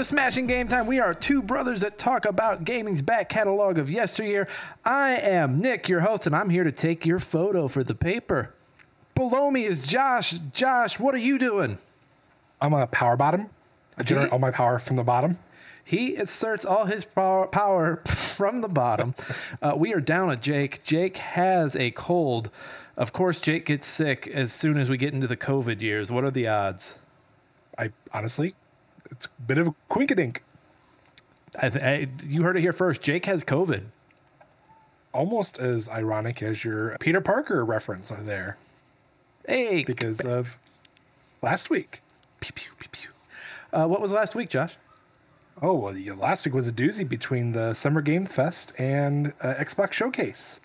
to Smashing Game Time. We are two brothers that talk about gaming's back catalog of yesteryear. I am Nick, your host, and I'm here to take your photo for the paper. Below me is Josh. Josh, what are you doing? I'm on a power bottom. I generate all my power from the bottom. He asserts all his power, power from the bottom. Uh, we are down at Jake. Jake has a cold. Of course, Jake gets sick as soon as we get into the COVID years. What are the odds? I honestly, it's a bit of a quinkadink. I th- I, you heard it here first. Jake has COVID. Almost as ironic as your Peter Parker reference over there Hey, because of last week. Pew, pew, pew, pew. Uh, what was last week, Josh? Oh, well, yeah, last week was a doozy between the Summer Game Fest and uh, Xbox Showcase.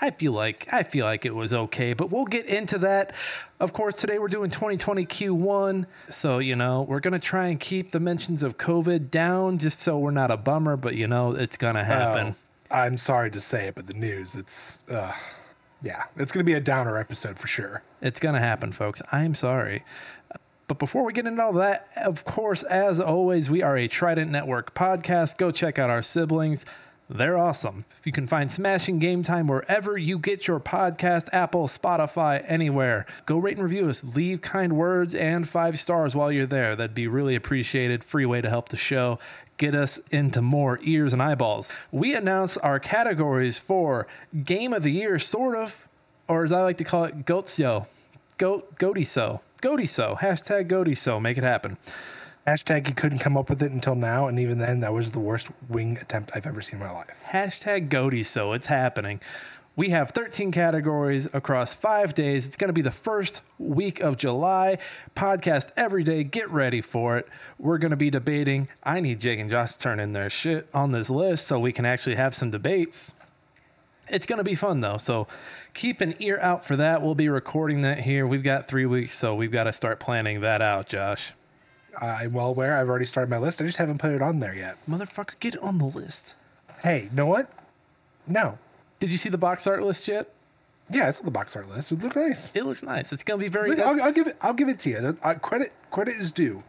I feel like I feel like it was okay, but we'll get into that. Of course, today we're doing 2020 Q1, so you know we're gonna try and keep the mentions of COVID down, just so we're not a bummer. But you know it's gonna happen. Oh, I'm sorry to say it, but the news, it's, uh, yeah, it's going to be a downer episode for sure. It's gonna happen, folks. I'm sorry. But before we get into all that, of course, as always, we are a Trident Network podcast. Go check out our siblings. They're awesome. You can find Smashing Game Time wherever you get your podcast Apple, Spotify, anywhere. Go rate and review us. Leave kind words and five stars while you're there. That'd be really appreciated. Free way to help the show. Get us into more ears and eyeballs. We announce our categories for Game of the Year, sort of, or as I like to call it, Goatsyo. Goat, goaty so. Goaty so. Hashtag goaty so. Make it happen. Hashtag you couldn't come up with it until now, and even then, that was the worst wing attempt I've ever seen in my life. Hashtag goaty so. It's happening. We have 13 categories across five days. It's going to be the first week of July. Podcast every day. Get ready for it. We're going to be debating. I need Jake and Josh to turn in their shit on this list so we can actually have some debates. It's going to be fun though. So keep an ear out for that. We'll be recording that here. We've got three weeks, so we've got to start planning that out, Josh. I'm well aware. I've already started my list. I just haven't put it on there yet. Motherfucker, get it on the list. Hey, you know what? No. Did you see the box art list yet? Yeah, it's on the box art list. It looks nice. It looks nice. It's going to be very. Look, I'll, I'll give it. I'll give it to you. Uh, credit. Credit is due.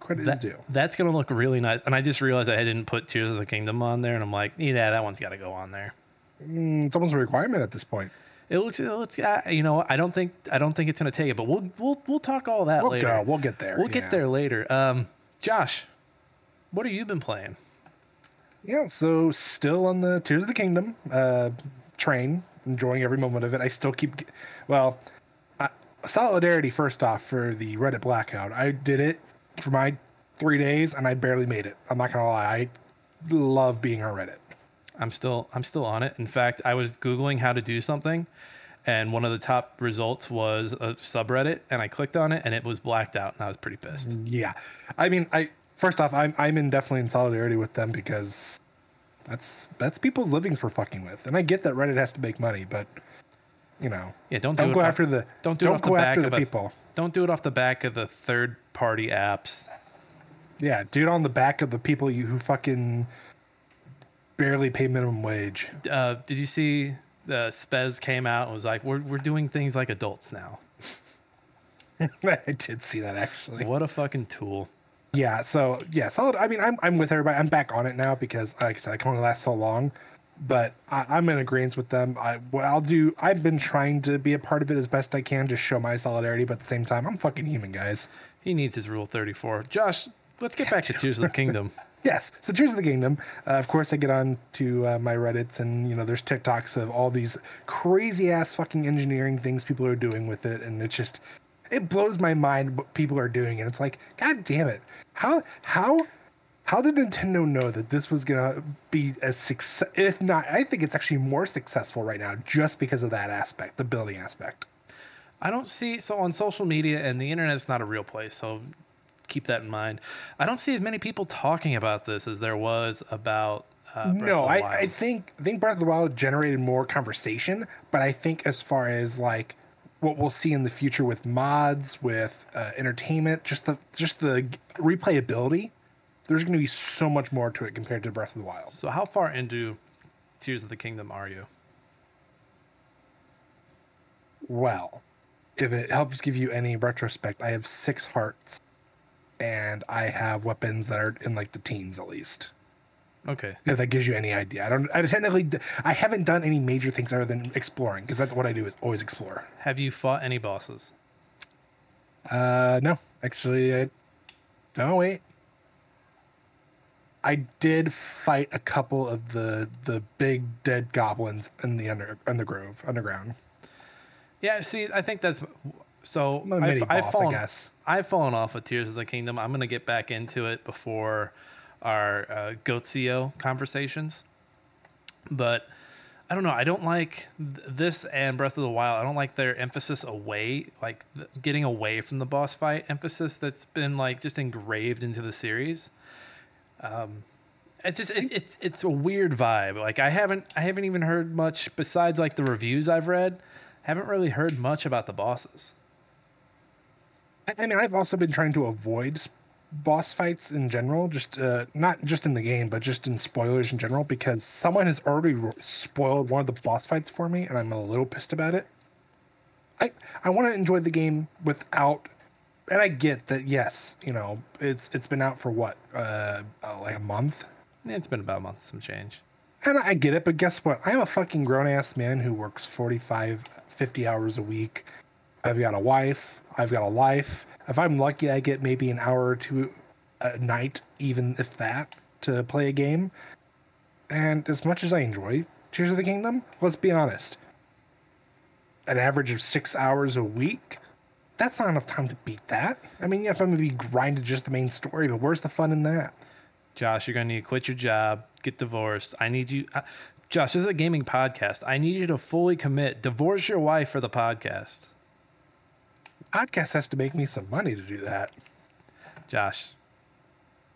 Credit is due. That's gonna look really nice. And I just realized I didn't put Tears of the Kingdom on there, and I'm like, yeah, that one's got to go on there. Mm, It's almost a requirement at this point. It looks, it looks, uh, you know, I don't think, I don't think it's gonna take it, but we'll, we'll, we'll talk all that We'll later. go. We'll get there. We'll yeah. get there later. Um, Josh, what have you been playing? Yeah. So still on the Tears of the Kingdom uh, train, enjoying every moment of it. I still keep. Well, I, solidarity first off for the Reddit blackout. I did it for my three days, and I barely made it. I'm not gonna lie. I love being on Reddit. I'm still, I'm still on it. In fact, I was googling how to do something, and one of the top results was a subreddit, and I clicked on it, and it was blacked out, and I was pretty pissed. Yeah. I mean, I first off, I'm I'm in definitely in solidarity with them because that's that's people's livings we're fucking with, and I get that Reddit has to make money, but you know, Yeah, don't do it go off- after the don't do it off the go back after of the a- people. Don't do it off the back of the third party apps. Yeah, do it on the back of the people you who fucking barely pay minimum wage. Uh, did you see the Spez came out and was like, we're, we're doing things like adults now. I did see that actually. What a fucking tool. Yeah, so yeah, solid. I mean, I'm I'm with everybody. I'm back on it now because, like I said, I can only last so long. But I, I'm in agreement with them. I what I'll do. I've been trying to be a part of it as best I can to show my solidarity, but at the same time, I'm fucking human, guys. He needs his rule 34. Josh, let's get back to Tears of the Kingdom. Yes. So Tears of the Kingdom. Uh, of course, I get on to uh, my Reddits, and you know, there's TikToks of all these crazy ass fucking engineering things people are doing with it, and it's just it blows my mind what people are doing, and it's like, god damn it, how how how did Nintendo know that this was gonna be as success? If not, I think it's actually more successful right now just because of that aspect, the building aspect. I don't see, so on social media, and the internet's not a real place, so keep that in mind. I don't see as many people talking about this as there was about. Uh, Breath no, of the I, Wild. I think I think Breath of the Wild generated more conversation, but I think as far as like what we'll see in the future with mods, with uh, entertainment, just the just the replayability, there's going to be so much more to it compared to Breath of the Wild. So, how far into Tears of the Kingdom are you? Well, if it helps give you any retrospect, I have six hearts. And I have weapons that are in like the teens at least. Okay. If that gives you any idea, I don't. I technically, I haven't done any major things other than exploring because that's what I do is always explore. Have you fought any bosses? Uh, no, actually, I. No, wait. I did fight a couple of the the big dead goblins in the under in the grove underground. Yeah, see, I think that's so. I've, I've fallen, I guess. I've fallen off of Tears of the Kingdom. I'm gonna get back into it before our uh, Goatsio conversations, but I don't know. I don't like th- this and Breath of the Wild. I don't like their emphasis away, like th- getting away from the boss fight emphasis that's been like just engraved into the series. Um, it's just it, it's it's a weird vibe. Like I haven't I haven't even heard much besides like the reviews I've read. Haven't really heard much about the bosses. I mean, I've also been trying to avoid boss fights in general, just uh, not just in the game, but just in spoilers in general, because someone has already spoiled one of the boss fights for me, and I'm a little pissed about it. I I want to enjoy the game without, and I get that. Yes, you know, it's it's been out for what, uh, uh, like a month, It's been about a month, some change. and I get it. But guess what? I'm a fucking grown ass man who works 45, 50 hours a week. I've got a wife. I've got a life. If I'm lucky, I get maybe an hour or two a night, even if that, to play a game. And as much as I enjoy Tears of the Kingdom, let's be honest, an average of six hours a week, that's not enough time to beat that. I mean, yeah, if I'm gonna be grinded just the main story, but where's the fun in that? Josh, you're gonna need to quit your job, get divorced. I need you, uh, Josh. This is a gaming podcast. I need you to fully commit. Divorce your wife for the podcast, Podcast has to make me some money to do that. Josh.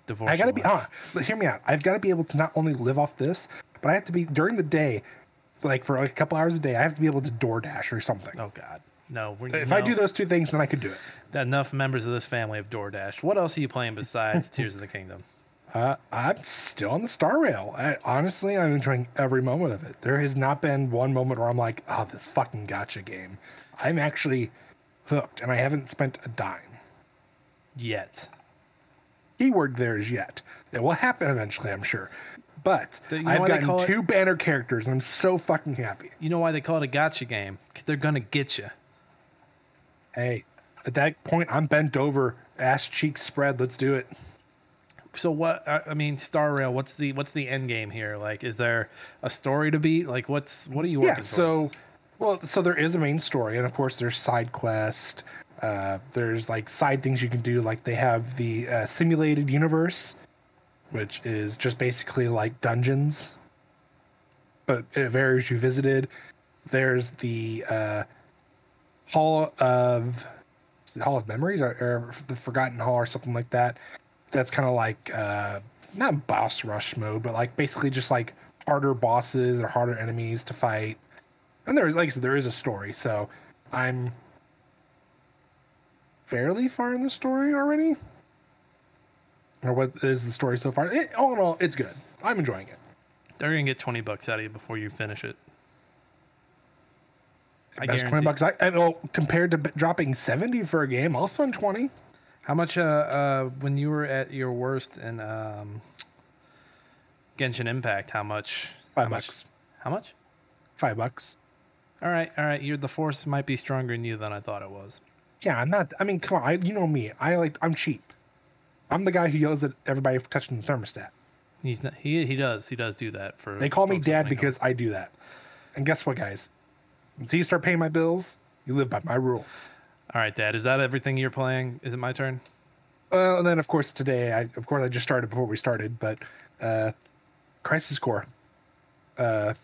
Divorce. I gotta be. Ah, hear me out. I've got to be able to not only live off this, but I have to be during the day, like for a couple hours a day. I have to be able to DoorDash or something. Oh God, no. We're, if no. I do those two things, then I could do it. enough members of this family have DoorDash. What else are you playing besides Tears of the Kingdom? Uh, I'm still on the Star Rail. I, honestly, I'm enjoying every moment of it. There has not been one moment where I'm like, "Oh, this fucking gotcha game." I'm actually hooked, and I haven't spent a dime. Yet. Keyword there is yet. It will happen eventually, I'm sure. But You know I've gotten call it- two banner characters, and I'm so fucking happy. You know why they call it a gotcha game? Because they're gonna get you. Hey, at that point, I'm bent over, ass cheeks spread. Let's do it. So what? I I mean, Star Rail. What's the what's the end game here? Like, is there a story to beat? Like, what's what are you working Yeah. So, towards? Well, so there is a main story, and of course, there's side quest. Uh, there's like side things you can do. Like they have the uh, simulated universe, which is just basically like dungeons, but it varies you visited. There's the uh, Hall of Hall of Memories or, or the Forgotten Hall or something like that. That's kind of like uh, not boss rush mode, but like basically just like harder bosses or harder enemies to fight. And there is, like I said, there is a story. So I'm fairly far in the story already. Or what is the story so far? It, all in all, it's good. I'm enjoying it. They're gonna get twenty bucks out of you before you finish it. I That's twenty bucks. I, I well, compared to b- dropping seventy for a game, I'll spend twenty. How much? Uh, uh, when you were at your worst in um, Genshin Impact, how much? Five how much- bucks. How much? Five bucks. All right, all right. You're the force might be stronger in you than I thought it was. Yeah, I'm not. I mean, come on. I, you know me. I like. I'm cheap. I'm the guy who yells at everybody for touching the thermostat. He's not. He he does. He does do that for. They call me dad because I do that. And guess what, guys? Until you start paying my bills, you live by my rules. All right, Dad. Is that everything you're playing? Is it my turn? Well, and then of course today, I of course I just started before we started, but uh, Crisis Core, uh,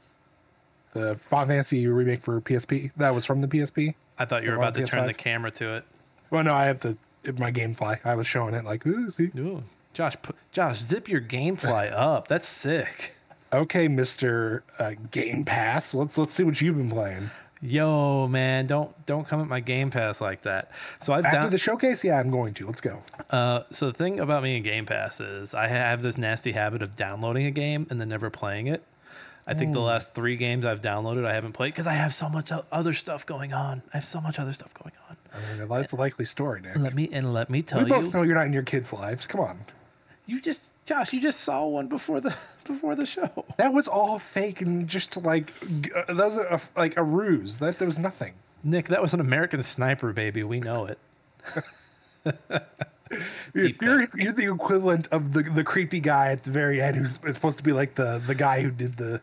the Final Fantasy remake for PSP. That was from the PSP. I thought you were about to turn the camera to it. Well, no, I have the my GameFly. I was showing it like, ooh, see, Ooh, Josh, Josh, zip your GameFly up. That's sick. okay, Mister uh, Game Pass. Let's let's see what you've been playing Yo, man, don't don't come at my Game Pass like that. So I've after down, the showcase. Yeah, I'm going to. Let's go. uh, so the thing about me and Game Pass is I have this nasty habit of downloading a game and then never playing it. I think the last three games I've downloaded I haven't played because I have so much other stuff going on. I have so much other stuff going on. I mean, that's a likely story, Nick. Let me and let me tell you. We both you, know you're not in your kids' lives. Come on. you just Josh, you just saw one before the before the show. That was all fake and just like uh, that was a, like a ruse. That there was nothing. Nick, that was an American sniper, baby. We know it. You're, you're, you're the equivalent of the the creepy guy at the very end who's it's supposed to be like the the guy who did the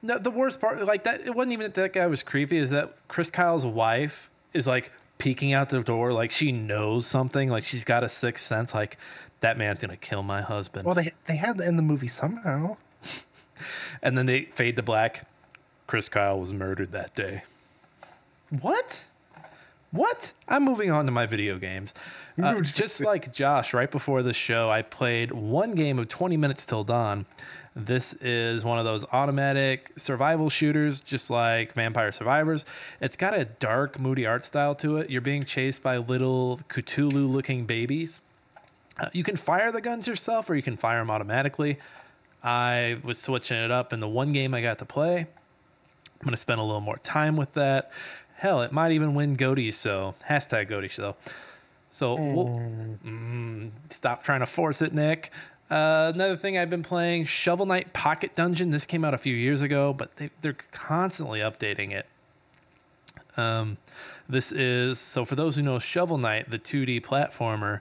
No, the worst part, like that, it wasn't even that that guy was creepy. Is that Chris Kyle's wife is like peeking out the door, like she knows something, like she's got a sixth sense, like that man's gonna kill my husband. well, they they had to end the movie somehow. and then they fade to black. Chris Kyle was murdered that day. What? What? I'm moving on to my video games. Uh, just like Josh, right before the show, I played one game of 20 minutes till dawn. This is one of those automatic survival shooters, just like Vampire Survivors. It's got a dark, moody art style to it. You're being chased by little Cthulhu looking babies. Uh, you can fire the guns yourself or you can fire them automatically. I was switching it up in the one game I got to play. I'm going to spend a little more time with that. Hell, it might even win Goaty, so hashtag Goaty show. So we'll, mm, stop trying to force it, Nick. Uh, another thing I've been playing Shovel Knight Pocket Dungeon. This came out a few years ago, but they, they're constantly updating it. Um, this is so for those who know Shovel Knight, the 2D platformer,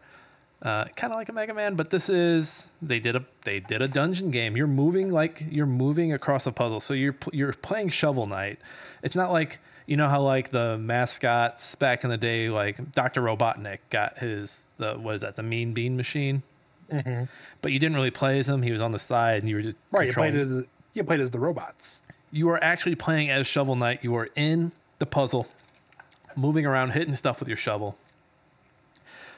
uh, kind of like a Mega Man, but this is they did a they did a dungeon game. You're moving like you're moving across a puzzle, so you're you're playing Shovel Knight. It's not like you know how like the mascots back in the day, like Doctor Robotnik got his the what is that the Mean Bean Machine, but you didn't really play as him. He was on the side, and you were just Right, you played as you played as the robots. you are actually playing as Shovel Knight. You are in the puzzle, moving around, hitting stuff with your shovel.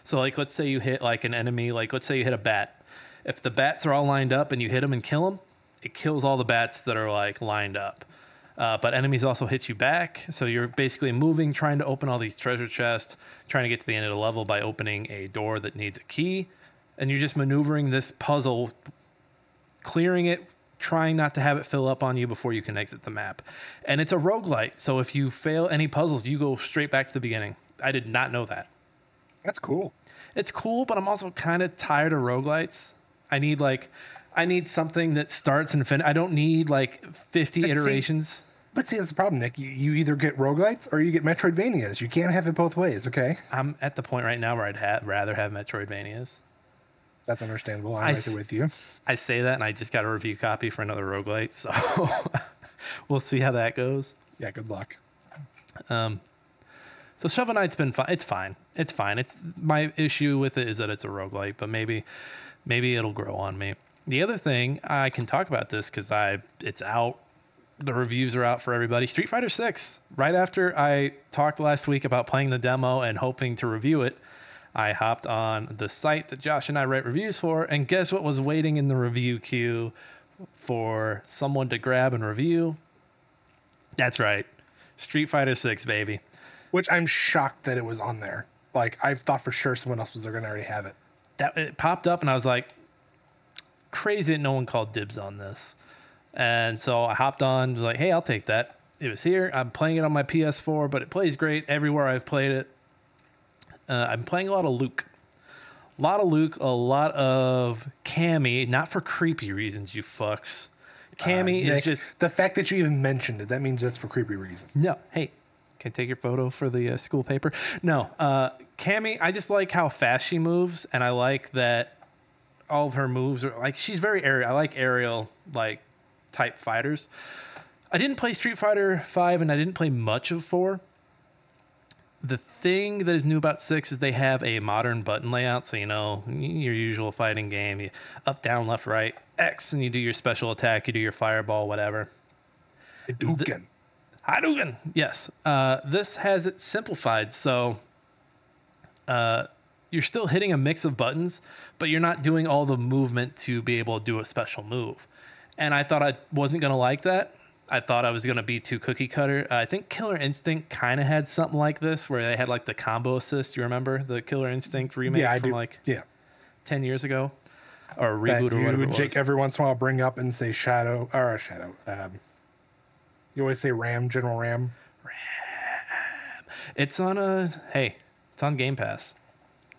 So, like, let's say you hit like an enemy, like let's say you hit a bat. If the bats are all lined up and you hit them and kill them, it kills all the bats that are like lined up. Uh, but enemies also hit you back, so you're basically moving, trying to open all these treasure chests, trying to get to the end of the level by opening a door that needs a key, and you're just maneuvering this puzzle clearing it, trying not to have it fill up on you before you can exit the map. And it's a roguelite, so if you fail any puzzles, you go straight back to the beginning. I did not know that. That's cool. It's cool, but I'm also kind of tired of roguelites. I need like I need something that starts and fin I don't need like 50 But see- iterations. But see, that's the problem, Nick. You, you either get roguelites or you get Metroidvanias. You can't have it both ways, okay? I'm at the point right now where I'd ha- rather have Metroidvanias. That's understandable. I'm I right s- there with you. I say that and I just got a review copy for another roguelite, so we'll see how that goes. Yeah, good luck. Um, so Shovel Knight's been fine. It's fine. It's fine. It's my issue with it is that it's a roguelite, but maybe maybe it'll grow on me. The other thing I can talk about this because I it's out. The reviews are out for everybody. Street Fighter Six. Right after I talked last week about playing the demo and hoping to review it, I hopped on the site that Josh and I write reviews for, and guess what was waiting in the review queue for someone to grab and review? That's right, Street Fighter Six, baby. Which I'm shocked that it was on there. Like, I thought for sure someone else was going to already have it. that it popped up and I was like, crazy that no one called dibs on this. And so I hopped on, was like, hey, I'll take that. It was here. I'm playing it on my PS4, but it plays great everywhere I've played it. Uh, I'm playing a lot of Luke. A lot of Luke, a lot of Cammy, not for creepy reasons, you fucks. Cammy Uh, is Nick, just the fact that you even mentioned it. That means that's for creepy reasons. no. Hey, can I take your photo for the uh, school paper? No. Uh, Cammy, I just like how fast she moves, and I like that all of her moves are like she's very aerial. I like aerial like type fighters. I didn't play Street Fighter Five, and I didn't play much of Four. The thing that is new about six is they have a modern button layout. So you know your usual fighting game: you up, down, left, right, X, and you do your special attack, you do your fireball, whatever. Hadouken. Hadouken. Yes. Uh, this has it simplified. So uh, you're still hitting a mix of buttons, but you're not doing all the movement to be able to do a special move. And I thought I wasn't going to like that. I thought I was going to be too cookie cutter. I think Killer Instinct kind of had something like this where they had like the combo assist. You remember the Killer Instinct remake yeah, from do. like yeah. 10 years ago? Or a That reboot or you whatever. was. Jake every once in a while bring up and say shadow or shadow. Um, you always say Ram, General Ram. Ram. It's on a hey, it's on Game Pass.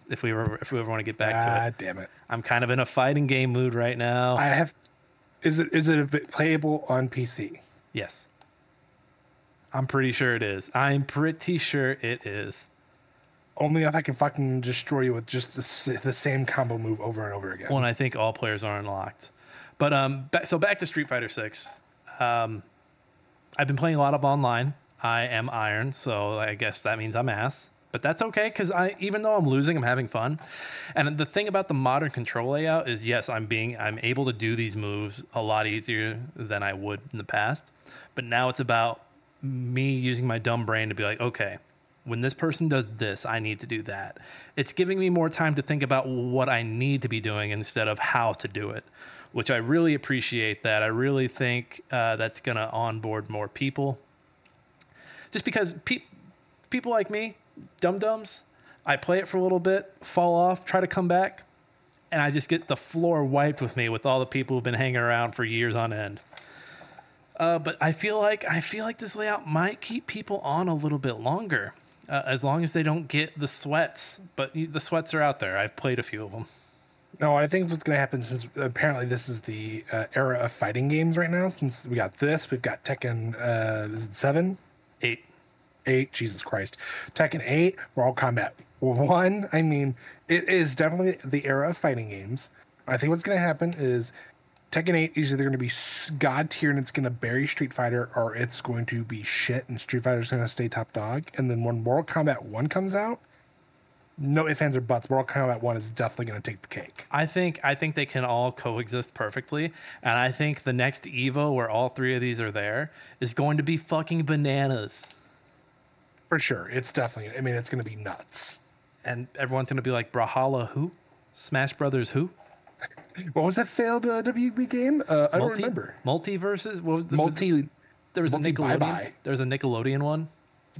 If we ever if we ever want to get back to Ah, it, damn it. I'm kind of in a fighting game mood right now. I have. Is it is it a bit playable on PC? Yes, I'm pretty sure it is. I'm pretty sure it is. Only if I can fucking destroy you with just the, the same combo move over and over again. Well, and I think all players are unlocked. But um, ba- so back to Street Fighter Six. Um, I've been playing a lot of online. I am iron, so I guess that means I'm ass. But that's okay because I, even though I'm losing, I'm having fun. And the thing about the modern control layout is, yes, I'm being, I'm able to do these moves a lot easier than I would in the past. But now it's about me using my dumb brain to be like, okay, when this person does this, I need to do that. It's giving me more time to think about what I need to be doing instead of how to do it, which I really appreciate that. I really think uh, that's going to onboard more people. Just because pe- people like me, dum dums, I play it for a little bit, fall off, try to come back, and I just get the floor wiped with me with all the people who've been hanging around for years on end. Uh, but I feel like I feel like this layout might keep people on a little bit longer, uh, as long as they don't get the sweats. But the sweats are out there. I've played a few of them. No, I think what's going to happen since apparently this is the uh, era of fighting games right now. Since we got this, we've got Tekken uh, seven. Eight. Jesus Christ, Tekken eight, Mortal Kombat one. I mean, it is definitely the era of fighting games. I think what's going to happen is Tekken eight is either going to be god tier and it's going to bury Street Fighter, or it's going to be shit and Street Fighter's going to stay top dog. And then when Mortal Kombat one comes out, no ifs ands or buts. Mortal Kombat one is definitely going to take the cake. I think I think they can all coexist perfectly, and I think the next Evo where all three of these are there is going to be fucking bananas, For sure. It's definitely, I mean, it's going to be nuts. and everyone's gonna be like Brawlhalla who, Smash Brothers who, What was that failed uh, WB game? Uh, I don't Multi- remember. multiverses. What was the, was- Multi, there was a Nickelodeon. bye-bye. There was a Nickelodeon one.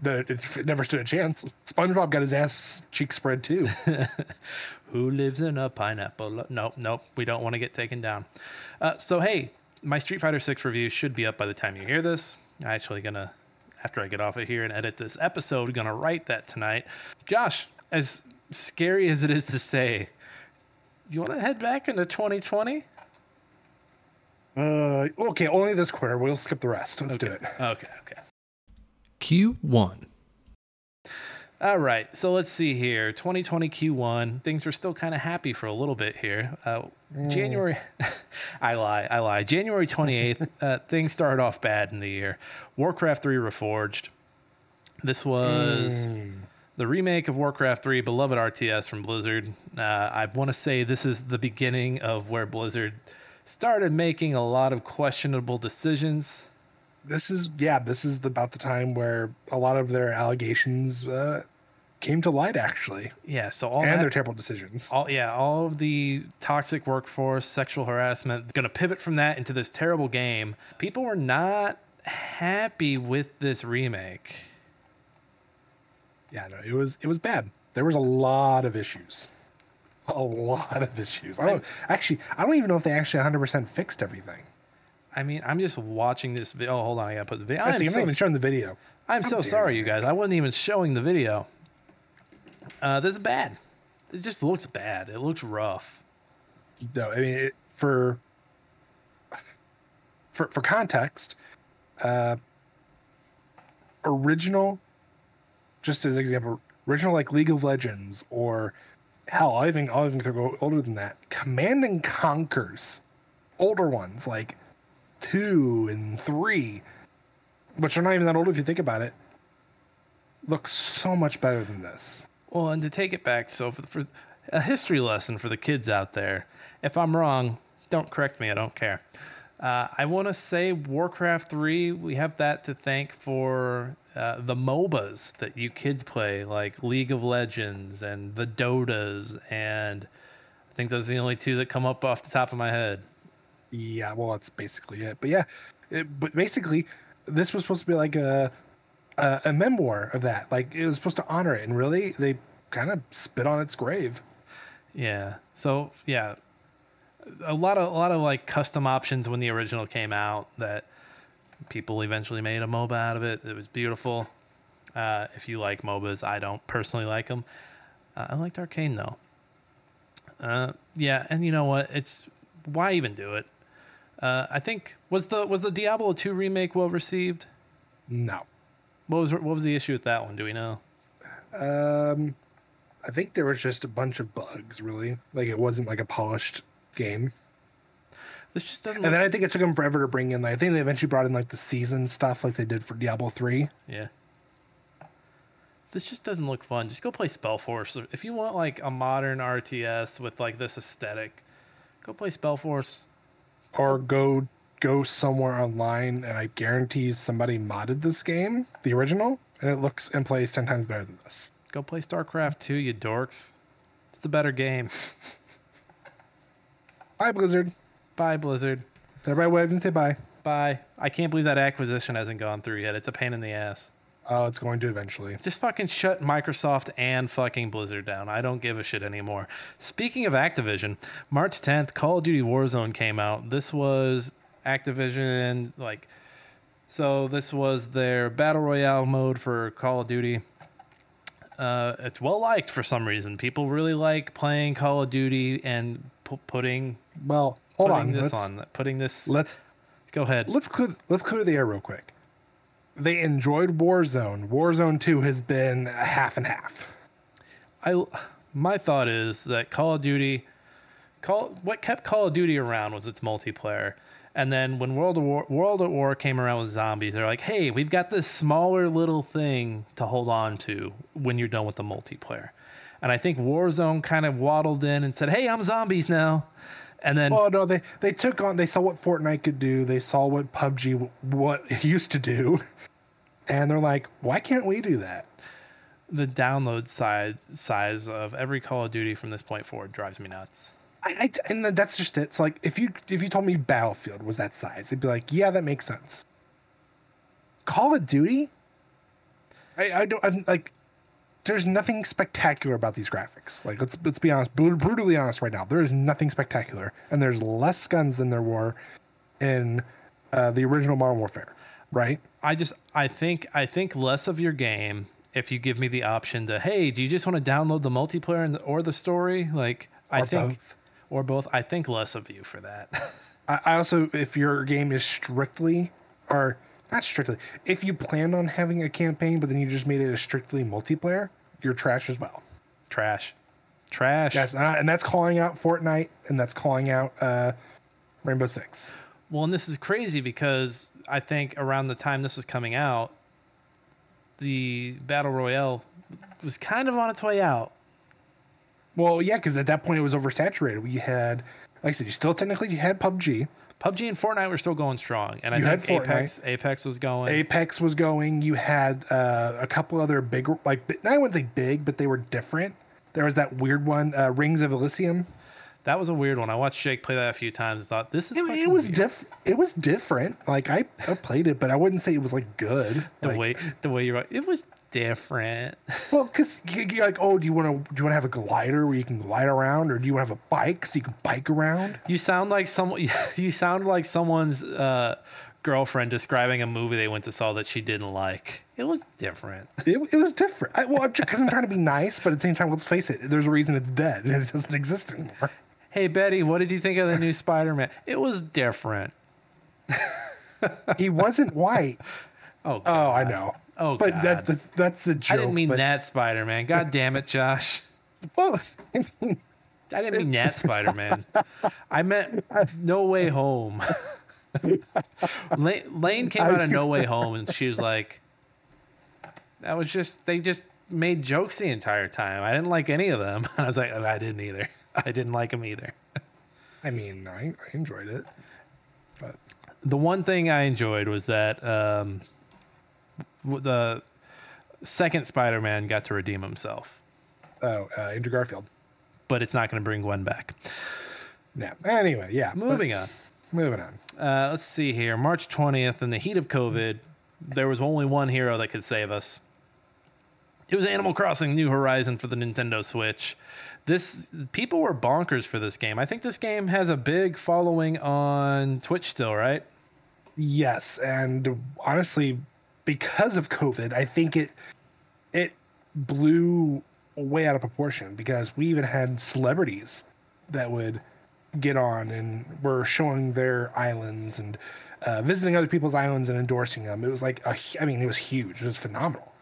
the, it never stood a chance. SpongeBob got his ass cheek spread too. Who lives in a pineapple? Nope, nope. We don't want to get taken down. Uh, so hey, my Street Fighter Six review should be up by the time you hear this. I'm actually gonna, after I get off of here and edit this episode, gonna write that tonight. Josh, as scary as it is to say, do you want to head back into 2020? uh, okay, only this quarter. We'll skip the rest. Let's do it. Okay, okay. Q1. All right, so let's see here. 2020 Q1. Things were still kind of happy for a little bit here. Uh, January, I lie, I lie. January 28th, uh, things started off bad in the year. Warcraft 3 Reforged. This was the remake of Warcraft 3, beloved RTS from Blizzard. Uh, I want to say this is the beginning of where Blizzard started making a lot of questionable decisions. This is yeah. This is about the time where a lot of their allegations uh, came to light, actually, Yeah, so all and that- their terrible decisions. all yeah all of the toxic workforce sexual harassment going to pivot from that into this terrible game people were not happy with this remake Yeah, no, it was it was bad. There was a lot of issues. A lot of issues. I don't actually. I don't even know if they actually 100 percent fixed everything. i mean i'm just watching this video oh hold on i gotta put the video i'm, I'm so, not even showing the video. I'm so sorry you guys i wasn't even showing the video uh, this is bad it just looks bad it looks rough No, I mean it, for for for context, uh, original, just as example, original like League of Legends or hell, I'll even I'll even go older than that. Command and Conquers, older ones like two and three, which are not even that old if you think about it, look so much better than this. Well, and to take it back, so for, for a history lesson for the kids out there, if I'm wrong, don't correct me. I don't care. Uh, I want to say Warcraft 3, we have that to thank for uh, the MOBAs that you kids play, like League of Legends and the Dotas. And I think those are the only two that come up off the top of my head. Yeah, well, that's basically it. But yeah, it, but basically, this was supposed to be like a, a a memoir of that. Like it was supposed to honor it, and really, they kind of spit on its grave. Yeah. So yeah, a lot of a lot of like custom options when the original came out that people eventually made a MOBA out of it. It was beautiful. Uh, if you like MOBAs, I don't personally like them. Uh, I liked Arcane though. Uh, yeah, and you know what? It's why even do it? Uh, I think was the was the Diablo 2 remake well received? No. What was what was the issue with that one? Do we know? Um, I think there was just a bunch of bugs, really. Like it wasn't like a polished game. This just doesn't. And then I think it took them forever to bring in. Like, I think they eventually brought in like the season stuff, like they did for Diablo three. yeah. This just doesn't look fun. Just go play Spellforce. If you want like a modern RTS with like this aesthetic, go play Spellforce. Or go go somewhere online, and I guarantee you somebody modded this game, the original, and it looks and plays ten times better than this. Go play StarCraft 2, you dorks. It's the better game. Bye, Blizzard. Bye, Blizzard. Everybody wave and say bye. Bye. I can't believe that acquisition hasn't gone through yet. It's a pain in the ass. Oh, it's going to eventually. Just fucking shut Microsoft and fucking Blizzard down. I don't give a shit anymore. Speaking of Activision, March 10th, Call of Duty Warzone came out. This was Activision, like, so this was their battle royale mode for Call of Duty. Uh, it's well liked for some reason. People really like playing Call of Duty and pu- putting Well, hold putting on. this let's, on, putting this. Let's Go ahead. let's clear let's clear the air real quick. They enjoyed Warzone. Warzone Two has been a half and half. I my thought is that Call of Duty, Call what kept Call of Duty around was its multiplayer, and then when World of War World at War came around with zombies, they're like, hey, we've got this smaller little thing to hold on to when you're done with the multiplayer, and I think Warzone kind of waddled in and said, hey, I'm zombies now, and then Well, no, they they took on. They saw what Fortnite could do. They saw what PUBG what used to do, and they're like, why can't we do that? the download size size of every Call of Duty from this point forward drives me nuts. I, I and that's just it. So like, if you if you told me Battlefield was that size, I'd be like, yeah, that makes sense. Call of Duty, I I don't I'm, like. There's nothing spectacular about these graphics. Like let's let's be honest, bru- brutally honest right now. There is nothing spectacular, and there's less guns than there were in uh, the original Modern Warfare, right? I just I think I think less of your game if you give me the option to hey, do you just want to download the multiplayer and the, or the story? Like I think both. Or both. I think less of you for that. I, I also, if your game is strictly, or not strictly, if you plan on having a campaign, but then you just made it a strictly multiplayer, you're trash as well. Trash. Trash. Yes, and, and that's calling out Fortnite, and that's calling out uh, Rainbow Six. Well, and this is crazy because I think around the time this was coming out, the battle royale was kind of on its way out. Well, yeah, because at that point it was oversaturated. We had, like I said, you still technically you had PUBG, PUBG and Fortnite were still going strong, and I You think had Fortnite. Apex Apex was going. Apex was going. You had uh, a couple other big, like I wouldn't say big, but they were different. There was that weird one, uh, Rings of Elysium. that was a weird one. I watched Jake play that a few times and thought this is It, it was weird. diff. It was different. Like I, I played it, but I wouldn't say it was like good. the Like, way the way you're it was different. well, because you're like, oh, do you want to do you want to have a glider where you can glide around, or do you want to have a bike so you can bike around? You sound like someone. You sound like someone's uh, girlfriend describing a movie they went to saw that she didn't like. It was different. It, it was different. I, well, because I'm trying to be nice, but at the same time, let's face it, there's a reason it's dead and it doesn't exist anymore. Hey Betty, what did you think of the new Spider-Man? It was different. He wasn't white. Oh, Oh, I know. Oh, but God. that, that's that's the joke. I didn't mean but, that Spider-Man. God damn it, Josh. Well, I mean, I didn't mean that Spider-Man. I meant No Way Home. Lane, Lane came out of No Way Home, and she was like, "That was just they just made jokes the entire time. I didn't like any of them." I was like, "I didn't either. I didn't like them either." I mean, I, I enjoyed it, but the one thing I enjoyed was that um, the second Spider-Man got to redeem himself, oh, uh, Andrew Garfield. but it's not going to bring Gwen back. Yeah. Anyway, yeah. Moving on. Moving on. Uh, let's see here. March 20th, in the heat of COVID, there was only one hero that could save us. It was Animal Crossing New Horizon for the Nintendo Switch. This people were bonkers for this game. I think this game has a big following on Twitch still, right? Yes, and honestly, because of COVID, I think it it blew way out of proportion because we even had celebrities that would get on and were showing their islands and uh, visiting other people's islands and endorsing them. It was like a, I mean, it was huge. It was phenomenal.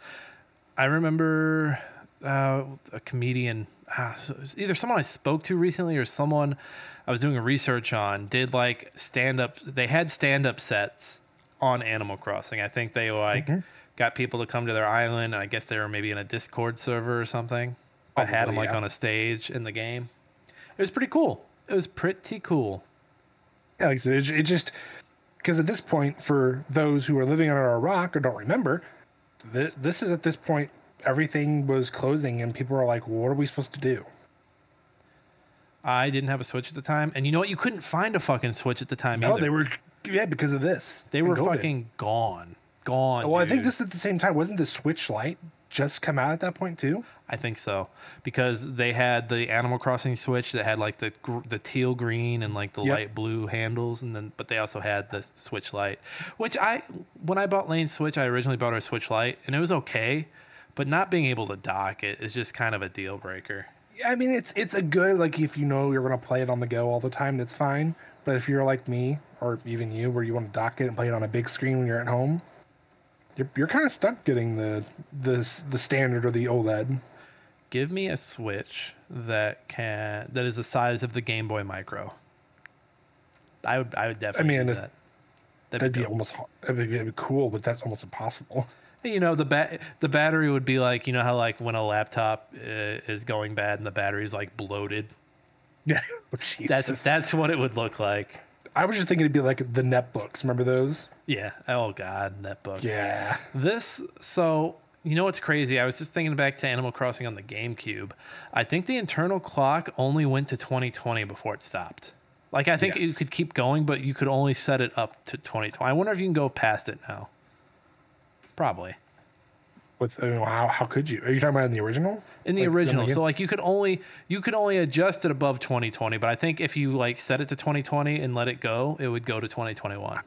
I remember uh, a comedian, ah, so either someone I spoke to recently or someone I was doing research on, did like stand up. They had stand up sets on Animal Crossing. I think they like mm-hmm. got people to come to their island. And I guess they were maybe in a Discord server or something, but had them Probably, like on a stage in the game. It was pretty cool. It was pretty cool. Yeah, like I said, it, it just because at this point, for those who are living under a rock or don't remember, th- this is at this point everything was closing and people were like, "What are we supposed to do?" I didn't have a Switch at the time, and you know what? You couldn't find a fucking Switch at the time Oh, either. they were yeah because of this. They were fucking gone, gone. Well, I think this at the same time. Wasn't the Switch Lite just come out at that point too? I think so because they had the Animal Crossing Switch that had like the the teal green and like the Yep. light blue handles, and then but they also had the Switch Lite, which I when I bought Lane's Switch, I originally bought her Switch Lite, and it was okay, but not being able to dock it is just kind of a deal breaker. Yeah, I mean, it's it's a good like if you know you're gonna play it on the go all the time, that's fine. But if you're like me or even you, where you want to dock it and play it on a big screen when you're at home, you're you're kind of stuck getting the the the standard or the OLED. Give me a Switch that can that is the size of the Game Boy Micro. I would I would definitely I mean, that. That'd be dope. almost that'd be, that'd be cool, but that's almost impossible. you know the ba- the battery would be like you know how like when a laptop uh, is going bad and the battery's like bloated Yeah, oh, that's that's what it would look like I was just thinking it'd be like the netbooks. Remember those? yeah. Oh god. Netbooks. Yeah. this so you know what's crazy? I was just thinking back to animal crossing on the gamecube. I think the internal clock only went to 2020 before it stopped. Like i think Yes. could keep going but you could only set it up to 2020 i wonder if you can go past it now. Probably With I mean, how how could you? Are you talking about in the original? in the Like, original. So like you could only you could only adjust it above 2020, but I think if you like set it to 2020 and let it go, it would go to 2021.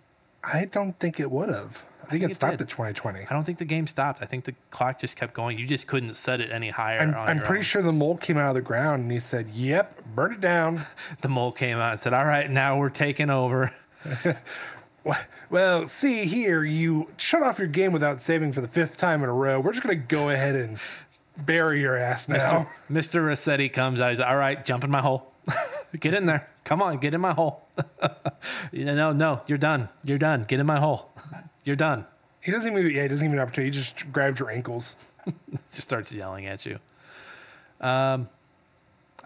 I don't think it would have. I think, think it stopped did. at 2020. I don't think the game stopped. I think the clock just kept going. You just couldn't set it any higher. I'm, I'm pretty own. sure the mole came out of the ground and he said, "Yep, burn it down." the mole came out and said, "All right, now we're taking over." Well, see here, you shut off your game without saving for the fifth time in a row. We're just gonna go ahead and bury your ass now. Mr. Mr. Resetti comes out. He's like, "All right, jump in my hole. get in there. Come on, get in my hole." no, no, you're done. You're done. Get in my hole. You're done. He doesn't even. Yeah, he doesn't even have an opportunity. He just grabs your ankles. just starts yelling at you. Um,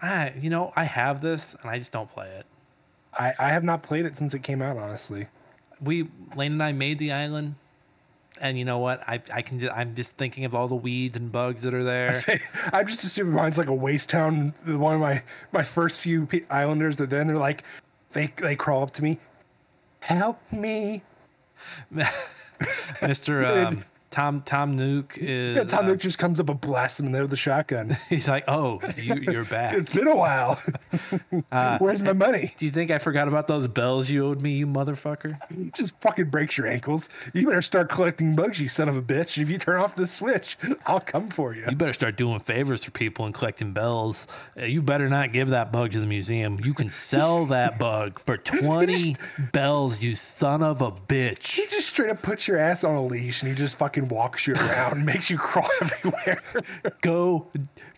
I you know I have this and I just don't play it. I, I have not played it since it came out. Honestly, We Lane and I made the island, and you know what? I I can just, I'm just thinking of all the weeds and bugs that are there. I'm just assuming mine's like a waste town. One of my my first few islanders. That then they're like, they they crawl up to me, help me. Mister um, Tom Tom Nook is Yeah, Tom uh, Nook just comes up and blasts him in there with a shotgun. he's like, oh, you, you're back. it's been a while. Uh, Where's my money? Do you think I forgot about those bells you owed me, you motherfucker? It just fucking breaks your ankles. You better start collecting bugs, you son of a bitch. If you turn off the switch, I'll come for you. You better start doing favors for people and collecting bells. Uh, You better not give that bug to the museum. You can sell that bug for 20 bells, you son of a bitch. He just straight up puts your ass on a leash and he just fucking walks you around, makes you crawl everywhere. Go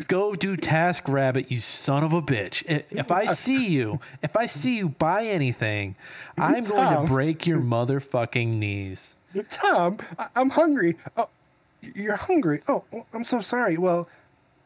go do Task Rabbit, you son of a bitch. If I see you, if I see you buy anything, I'm going to break your motherfucking knees. Tom, I- I'm hungry. Oh, you're hungry. Oh, oh, I'm so sorry. Well,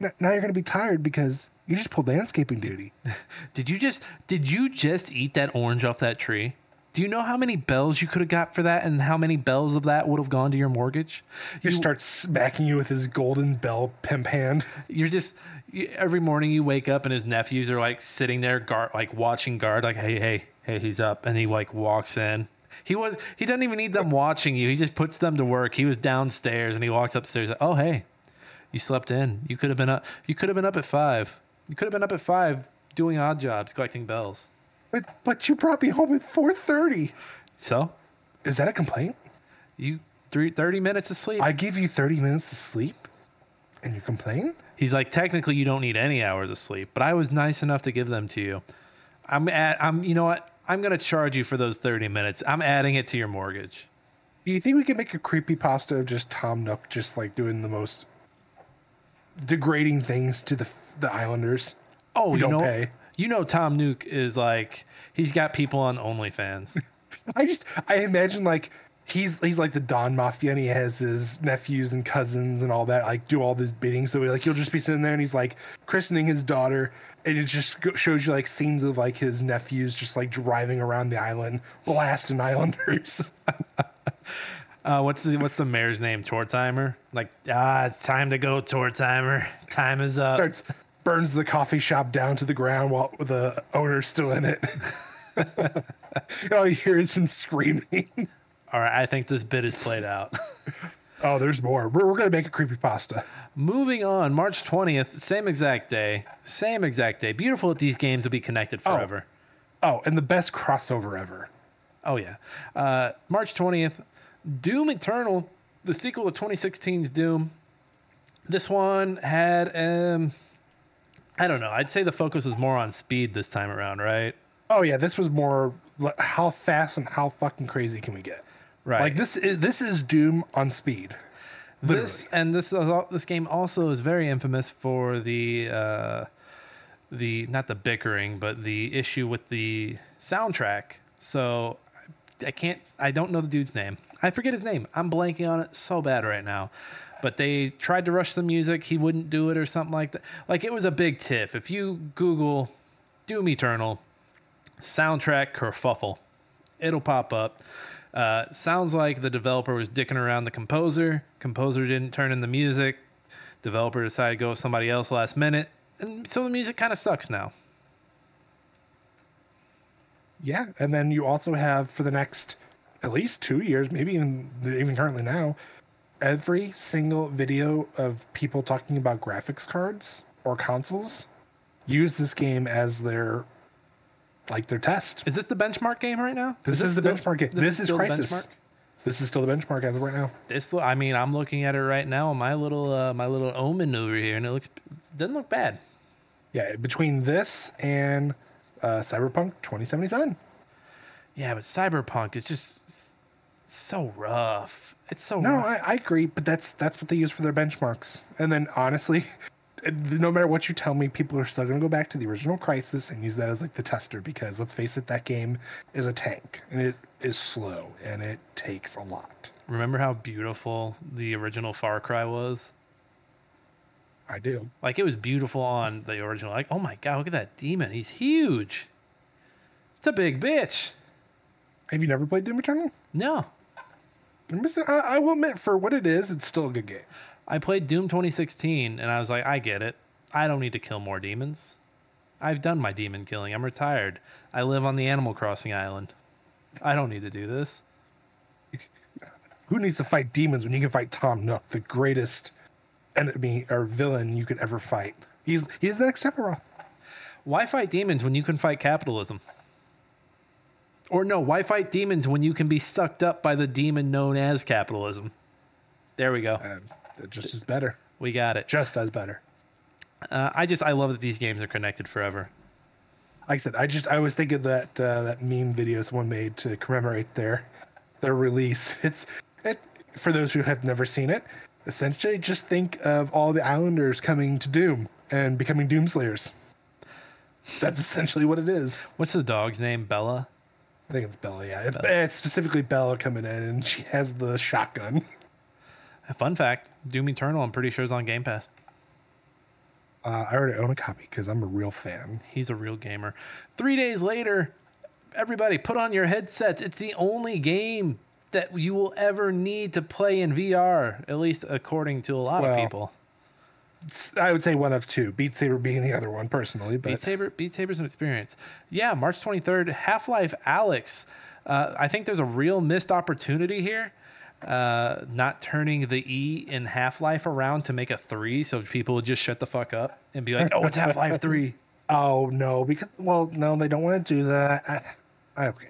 n- now you're gonna be tired because you just pulled landscaping duty. Did you just did you just eat that orange off that tree? Do you know how many bells you could have got for that and how many bells of that would have gone to your mortgage? He just starts smacking you with his golden bell pimp hand. You're just you, every morning you wake up and his nephews are like sitting there guard like watching guard like hey hey hey he's up and he like walks in. He was he doesn't even need them watching you. He just puts them to work. He was downstairs and he walks upstairs like, "Oh, hey. You slept in. You could have been up you could have been up at 5. You could have been up at 5 doing odd jobs, collecting bells." But but you brought me home at 4:30. So, Is that a complaint? you three, 30 minutes of sleep. I give you 30 minutes of sleep. And you complain? He's like, technically, you don't need any hours of sleep, but I was nice enough to give them to you. I'm at, I'm, you know what? I'm gonna charge you for those 30 minutes. I'm adding it to your mortgage. Do you think we could make a creepy pasta of just Tom Nook just like doing the most degrading things to the the Islanders? Oh, you don't know, pay. You know, Tom Nook is like, he's got people on OnlyFans. I just I imagine like he's he's like the Don Mafia and he has his nephews and cousins and all that like do all this bidding. So like he'll just be sitting there and he's like christening his daughter, and it just shows you like scenes of like his nephews just like driving around the island blasting Islanders. Uh, what's the what's the mayor's name? Tortimer. Like, ah, it's time to go, Tortimer. Time is up. Starts burns the coffee shop down to the ground while the owner's still in it. all you hear is him screaming. All right, I think this bit is played out. Oh, there's more. We're, we're gonna make a creepy pasta. Moving on, March 20th, same exact day, same exact day. Beautiful that these games will be connected forever. Oh, and the best crossover ever. Oh, yeah. Uh, March 20th, Doom Eternal, the sequel to 2016's Doom. This one had, um, I don't know, I'd say the focus was more on speed this time around, right? Oh yeah, this was more how fast and how fucking crazy can we get? Right. Like this is this is Doom on speed. Literally. This and this this game also is very infamous for the uh, the not the bickering, but the issue with the soundtrack. So I can't. I don't know the dude's name. I forget his name. I'm blanking on it so bad right now. But they tried to rush the music. He wouldn't do it or something like that. Like it was a big tiff. If you Google Doom Eternal soundtrack kerfuffle, it'll pop up. Uh, sounds like the developer was dicking around the composer. Composer didn't turn in the music. Developer decided to go with somebody else last minute. And so the music kind of sucks now. Yeah, and then you also have for the next at least two years, maybe even even currently now, every single video of people talking about graphics cards or consoles use this game as their like their test. Is this the benchmark game right now? This is, the still- benchmark game. This, is still the Crysis. benchmark? This is still the benchmark as of right now. This, I mean, I'm looking at it right now on my little, uh, my little Omen over here, and it looks, it doesn't look bad. Yeah, between this and uh, Cyberpunk 2077. Yeah, but Cyberpunk is just so rough. It's so No. I, I agree, but that's that's what they use for their benchmarks. And then honestly, no matter what you tell me, people are still going to go back to the original Crysis and use that as like the tester because let's face it, that game is a tank and it is slow and it takes a lot. Remember how beautiful the original Far Cry was? I do. Like it was beautiful on the original. Like, oh my god, look at that demon. He's huge. It's a big bitch. Have you never played Doom Eternal? No. I, I will admit, for what it is, it's still a good game. I played Doom 2016 and I was like, I get it. I don't need to kill more demons. I've done my demon killing. I'm retired. I live on the Animal Crossing island. I don't need to do this. Who needs to fight demons when you can fight Tom Nook, the greatest enemy or villain you could ever fight? He's he's the next Sephiroth. Why fight demons when you can fight capitalism? Or no, why fight demons when you can be sucked up by the demon known as capitalism? There we go. It just is better. We got it. Just as better. Uh, I just I love that these games are connected forever. like I said, I just I always think of that uh, that meme video someone made to commemorate their their release. It's it for those who have never seen it. Essentially, just think of all the Islanders coming to Doom and becoming Doomslayers. That's essentially what it is. What's the dog's name? Bella. I think it's Bella. Yeah, it's, it's specifically Bella coming in, and she has the shotgun. Fun fact: Doom Eternal. I'm pretty sure is on Game Pass. Uh, I already own a copy because I'm a real fan. He's a real gamer. Three days later, everybody put on your headsets. It's the only game that you will ever need to play in VR, at least according to a lot of people. I would say one of two. Beat Saber being the other one, personally. But Beat Saber, Beat Saber's an experience. Yeah, March 23rd, Half Life Alyx. Uh, I think there's a real missed opportunity here. Uh, not turning the E in Half Life around to make a three, so people would just shut the fuck up and be like, "Oh, it's Half Life Three. Oh no, because well, no, they don't want to do that. I, I- okay,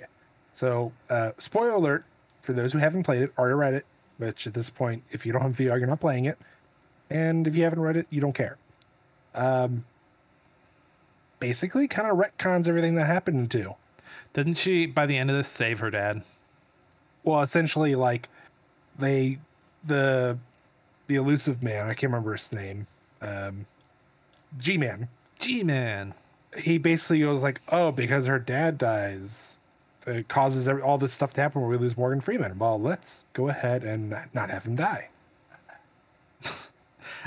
so uh, spoiler alert for those who haven't played it or read it, which at this point, if you don't have VR, you're not playing it. And if you haven't read it, you don't care. Um, basically, kind of retcons everything that happened to. Didn't she, by the end of this, save her dad? Well, essentially, like they the the elusive man. I can't remember his name. Um, G Man. G Man. He basically goes like, "Oh, because her dad dies, it causes every, all this stuff to happen where we lose Morgan Freeman. Well, let's go ahead and not have him die."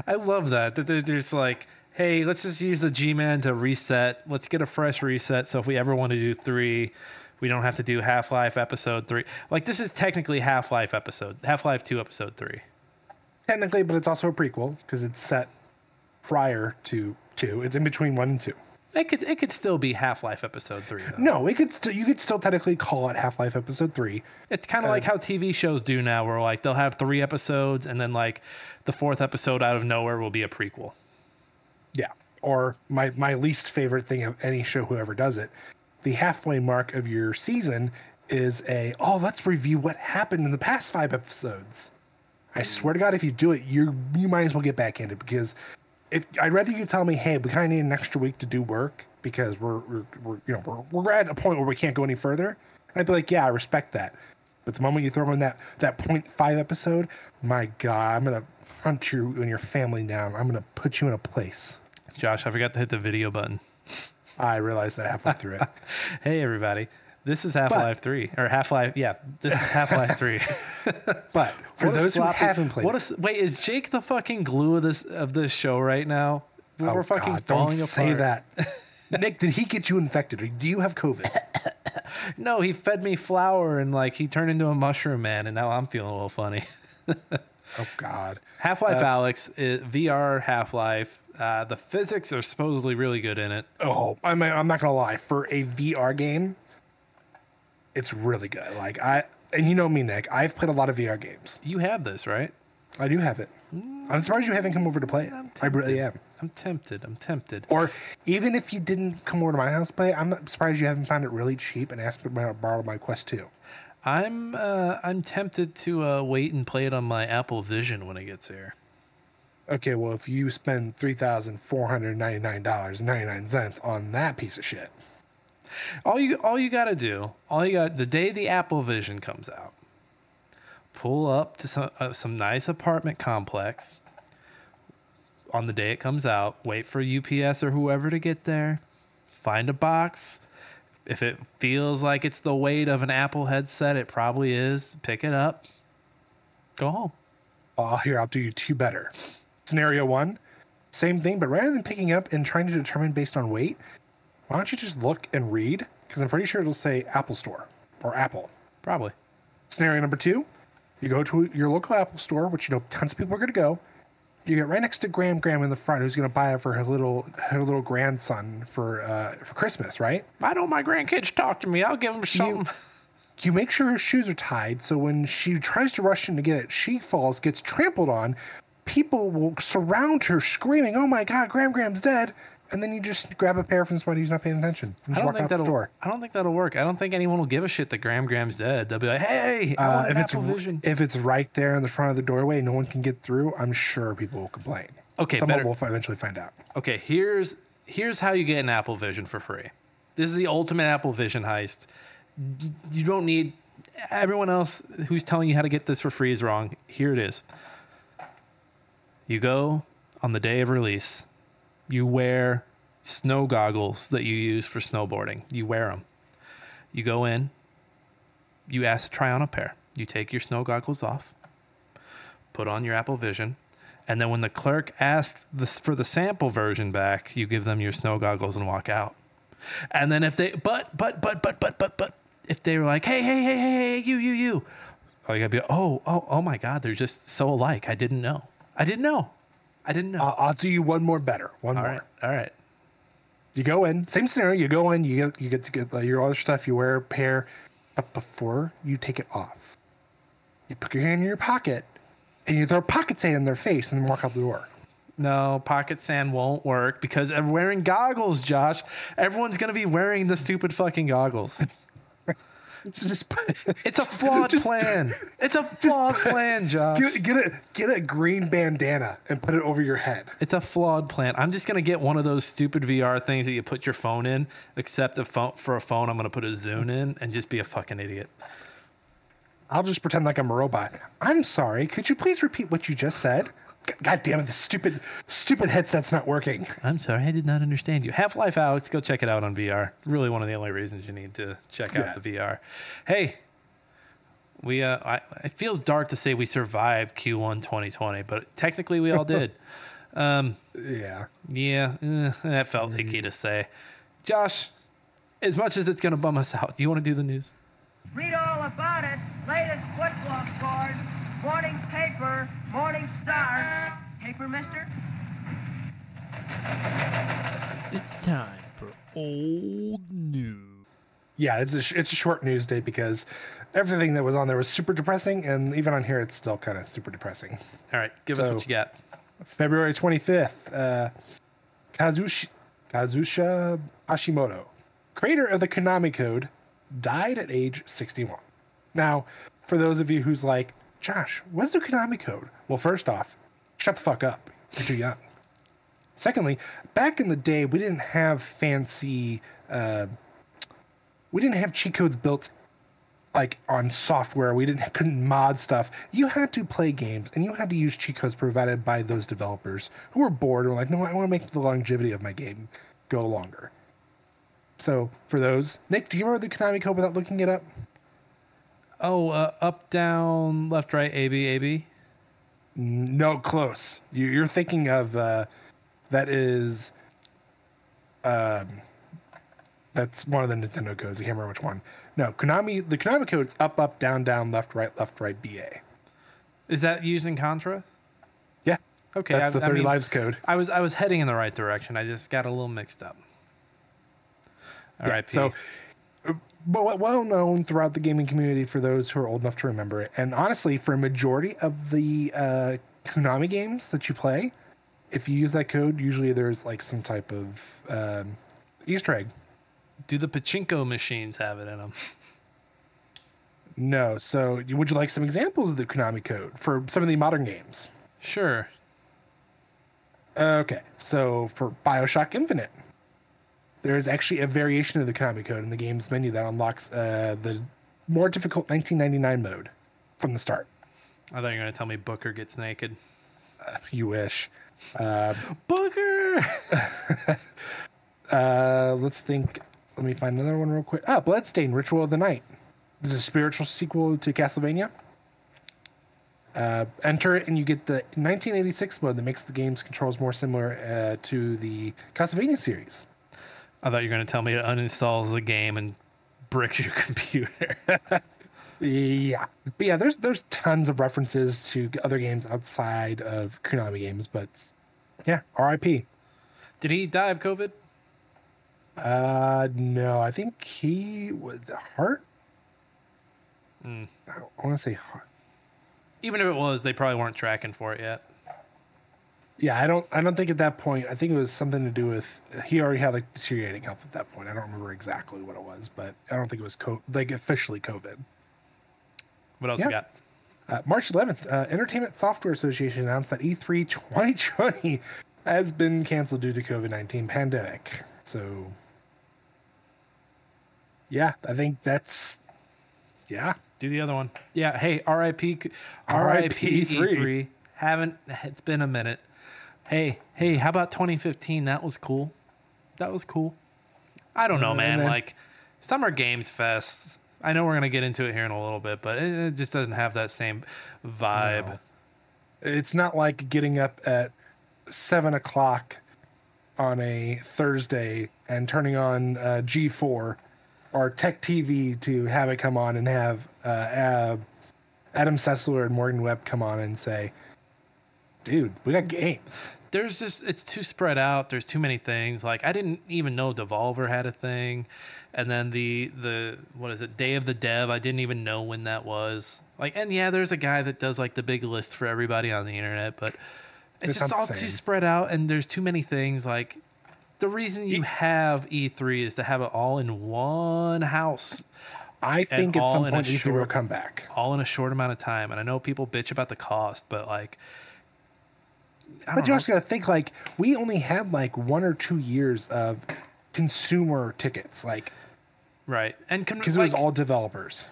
I love that. That they're just like, hey, let's just use the G Man to reset. Let's get a fresh reset. So if we ever want to do three, we don't have to do Half Life episode three. Like this is technically Half Life episode, Half Life two episode three. Technically, but it's also a prequel because it's set prior to two. It's in between one and two. It could it could still be Half Life episode three though. No, it could st- you could still technically call it Half Life Episode Three. It's kind of uh, like how TV shows do now, where like they'll have three episodes and then like the fourth episode out of nowhere will be a prequel. Yeah. Or my my least favorite thing of any show who ever does it, the halfway mark of your season is a oh let's review what happened in the past five episodes. I swear to God, if you do it, you you might as well get back in because if I'd rather you tell me, hey, we kind of need an extra week to do work because we're we're, we're you know we're, we're at a point where we can't go any further. I'd be like, yeah, I respect that. But the moment you throw in that that point five episode, my God, I'm gonna hunt you and your family down. I'm gonna put you in a place. Josh, I forgot to hit the video button. I realized that halfway through it. Hey everybody, this is Half Life three or Half Life. Yeah, this is Half Life three. But for those who sloppy- haven't played, what a wait is Jake the fucking glue of this of this show right now? We're oh fucking God, falling don't say that. Nick, did he get you infected? Or do you have COVID? No, he fed me flour and like he turned into a mushroom man, and now I'm feeling a little funny. oh God. Half Life Alyx is VR Half Life. Uh, the physics are supposedly really good in it. Oh, I'm I'm not gonna lie. For a VR game, it's really good. Like I and you know me, Nick. I've played a lot of VR games. You have this, right? I do have it. I'm surprised you haven't come over to play it. I really am. I'm tempted. I'm tempted. Or even if you didn't come over to my house to play, I'm not surprised you haven't found it really cheap and asked me to borrow my Quest 2. I'm uh, I'm tempted to uh, wait and play it on my Apple Vision when it gets here. Okay, well, if you spend three thousand four hundred ninety nine dollars ninety nine cents on that piece of shit, All you all you got to do, all you got the day the Apple Vision comes out, pull up to some uh, some nice apartment complex. On the day it comes out, wait for UPS or whoever to get there. Find a box. If it feels like it's the weight of an Apple headset, it probably is. Pick it up. Go home. oh, here I'll do you two better. Scenario one, same thing, but rather than picking up and trying to determine based on weight, why don't you just look and read? Because I'm pretty sure it'll say Apple Store or Apple. Probably. Scenario number two, you go to your local Apple store, which you know tons of people are going to go. You get right next to Graham Graham in the front, who's going to buy it for her little her little grandson for uh, for Christmas, right? Why don't my grandkids talk to me? I'll give them something. You make sure her shoes are tied, so when she tries to rush in to get it, she falls, gets trampled on. People will surround her, screaming, "Oh my God, Graham Graham's dead!" And then you just grab a pair from somebody who's not paying attention and I don't walk think that'll. store. I don't think that'll work. I don't think anyone will give a shit that Graham Graham's dead. They'll be like, "Hey, Uh, if it's Apple Vision." if it's right there in the front of the doorway, no one can get through. I'm sure people will complain. Okay, someone better- will eventually find out. Okay, here's here's how you get an Apple Vision for free. This is the ultimate Apple Vision heist. You don't need everyone else who's telling you how to get this for free is wrong. Here it is. You go on the day of release. You wear snow goggles that you use for snowboarding. You wear them. You go in. You ask to try on a pair. You take your snow goggles off. Put on your Apple Vision. And then when the clerk asks for the sample version back, you give them your snow goggles and walk out. And then if they but but but but but but but if they were like, hey, hey, hey, hey, hey, you, you, you, you gotta be oh, oh, oh my god, they're just so alike. I didn't know. I didn't know. I didn't know. I'll, I'll do you one more better. One all more. right. All right. You go in, same scenario. You go in, you get you get to get uh, your other stuff. You wear a pair, but before you take it off, you put your hand in your pocket, and you throw pocket sand in their face, and then walk out the door. No, pocket sand won't work because I'm wearing goggles, Josh. Everyone's gonna be wearing the stupid fucking goggles. It's just It's a flawed just- plan. It's a flawed plan, Josh. Get, get a get a green bandana and put it over your head. It's a flawed plan. I'm just gonna get one of those stupid VR things that you put your phone in. Except a phone for a phone, I'm gonna put a Zoom in and just be a fucking idiot. I'll just pretend like I'm a robot. I'm sorry. Could you please repeat what you just said? G- God damn it! This stupid stupid headset's not working. I'm sorry, I did not understand you. Half Life Alyx, go check it out on VR. Really, one of the only reasons you need to check out Yeah. the VR. Hey, we uh, I, it feels dark to say we survived Q1 2020, but technically we all did. um, Yeah. Yeah, eh, that felt icky to say. Josh, as much as it's gonna bum us out, do you want to do the news? Read all about it. Latest football scores. Morning paper. Morning star. Paper, mister? It's time for old news. Yeah, it's a sh- it's a short news day because everything that was on there was super depressing, and even on here, it's still kind of super depressing. All right, give us what you got. February 25th, uh, Kazushi, Kazusha Hashimoto, creator of the Konami Code, died at age 61. Now, for those of you who's like, Josh, what's the Konami Code? Well, first off, shut the fuck up. You're too young. Secondly, back in the day, we didn't have fancy, uh, we didn't have cheat codes built like on software. We didn't couldn't mod stuff. You had to play games and you had to use cheat codes provided by those developers who were bored and were like, no, I want to make the longevity of my game go longer. So for those, Nick, do you remember the Konami code without looking it up? Oh, uh, up, down, left, right, A, B, A, B. No, close. You, you're thinking of uh, that is, um, that's one of the Nintendo codes. I can't remember which one. No, Konami. The Konami code is up, up, down, down, left, right, left, right, BA. Is that used in Contra? Yeah. Okay, That's I- the I 30 mean- lives code. I was I was heading in the right direction. I just got a little mixed up. All right, So, well known throughout the gaming community for those who are old enough to remember it. And honestly, for a majority of the uh, Konami games that you play, if you use that code, usually there's like some type of um, Easter egg. do the pachinko machines have it in them? No. So, would you like some examples of the Konami code for some of the modern games? Sure. Okay. So, for Bioshock Infinite, there is actually a variation of the Konami code in the game's menu that unlocks uh, the more difficult 1999 mode from the start. I thought you were gonna tell me Booker gets naked. You wish. Booker. Uh, let's think. Let me find another one real quick. Ah, Bloodstained, Ritual of the Night. This is a spiritual sequel to Castlevania. Uh, enter it and you get the 1986 mode that makes the game's controls more similar uh, to the Castlevania series. I thought you were gonna tell me it uninstalls the game and bricks your computer. Yeah, but yeah, there's there's tons of references to other games outside of Konami games, but yeah, R.I.P. Did he die of COVID? Uh, no, I think he was the heart. I want to say heart. Even if it was, they probably weren't tracking for it yet. Yeah, I don't. I don't think at that point. I think it was something to do with he already had like deteriorating health at that point. I don't remember exactly what it was, but I don't think it was co- like officially COVID. What else Yeah. you got? Uh, March 11th, uh, Entertainment Software Association announced that E E3 2020 has been canceled due to COVID 19 pandemic. So, yeah, I think that's yeah. Do the other one. Yeah. Hey, R.I.P. RIP R.I.P. E3. E3. Haven't. It's been a minute. Hey, hey. How about 2015? That was cool. That was cool. I don't know, Uh, man. then- Like Summer Games Fest. I know we're gonna get into it here in a little bit, but it, it just doesn't have that same vibe. No. It's not like getting up at seven o'clock on a Thursday and turning on uh, G4 or Tech TV to have it come on and have uh, uh, Adam Sessler and Morgan Webb come on and say, "Dude, we got games." there's just it's too spread out. There's too many things. Like I didn't even know Devolver had a thing, and then the the what is it? Day of the Dev. I didn't even know when that was. Like, and yeah, there's a guy that does like the big list for everybody on the internet, but it's, It's just all too spread out, and there's too many things. Like the reason you have E3 is to have it all in one house. I think at some point E3 will come back. all in a short amount of time. And I know people bitch about the cost, but like, But you also got to think like we only had like one or two years of consumer tickets, like right? And con- because it was all developers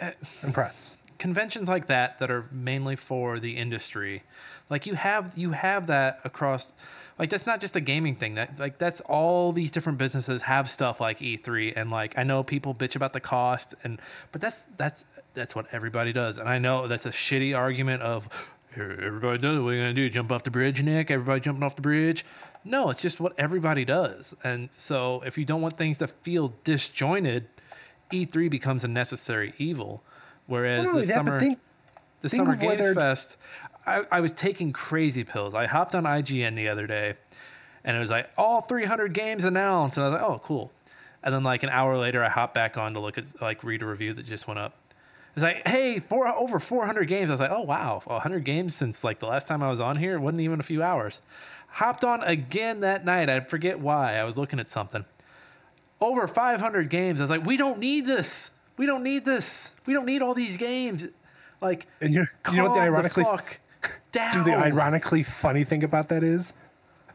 Uh, and press. conventions like that that are mainly for the industry like you have you have that across like that's not just a gaming thing that like that's all these different businesses have stuff like E3 and like I know people bitch about the cost and but that's that's that's what everybody does and I know that's a shitty argument of "Here, everybody does it. what are you gonna do jump off the bridge Nick everybody jumping off the bridge no it's just what everybody does and so if you don't want things to feel disjointed E3 becomes a necessary evil whereas the summer think the think Summer Games Fest, I, I was taking crazy pills. I hopped on IGN the other day, and it was like all 300 games announced, and I was like, oh, cool. And then like an hour later, I hopped back on to look at like read a review that just went up. It's like, hey, four over 400 games. I was like, oh wow, 100 games since like the last time I was on here. It wasn't even a few hours. Hopped on again that night. I forget why. I was looking at something. Over 500 games. I was like, we don't need this. We don't need this. We don't need all these games. Like, And you, you know what the ironically fuck down. Dude, the ironically funny thing about that is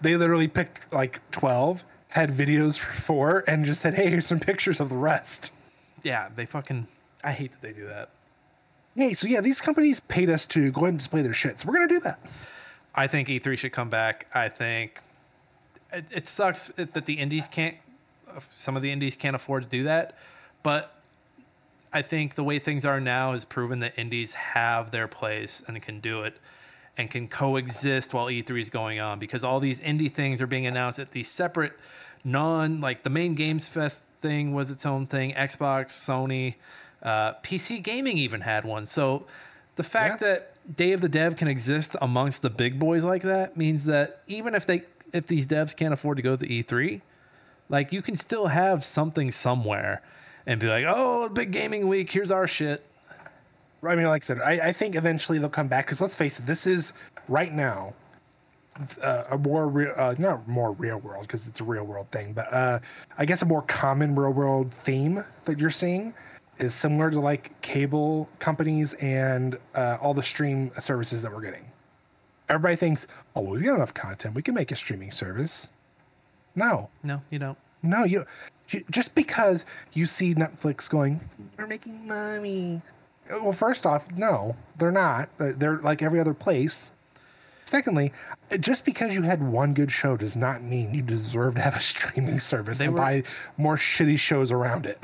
they literally picked like 12, had videos for four, and just said, hey, here's some pictures of the rest. Yeah, they fucking. I hate that they do that. Hey, so yeah, these companies paid us to go ahead and display their shit. So we're going to do that. I think E3 should come back. I think it, it sucks that the indies can't. Some of the indies can't afford to do that, but I think the way things are now has proven that indies have their place and can do it and can coexist while E3 is going on because all these indie things are being announced at these separate non like the main games fest thing was its own thing xbox sony uh, pc gaming even had one so the fact Yeah. that day of the dev can exist amongst the big boys like that means that even if they if these devs can't afford to go to e3 like you can still have something somewhere and be like oh big gaming week here's our shit I mean, like I said, I, I think eventually they'll come back because let's face it, this is right now uh, a more real, uh, not more real world because it's a real world thing, but uh, I guess a more common real world theme that you're seeing is similar to like cable companies and uh, all the stream services that we're getting. Everybody thinks, oh, well, we got enough content, we can make a streaming service. No, no you don't no, you, you just because you see Netflix going, we're making money. Well, first off, no, they're not. They're, they're like every other place. Secondly, just because you had one good show does not mean you deserve to have a streaming service They and were- buy more shitty shows around it.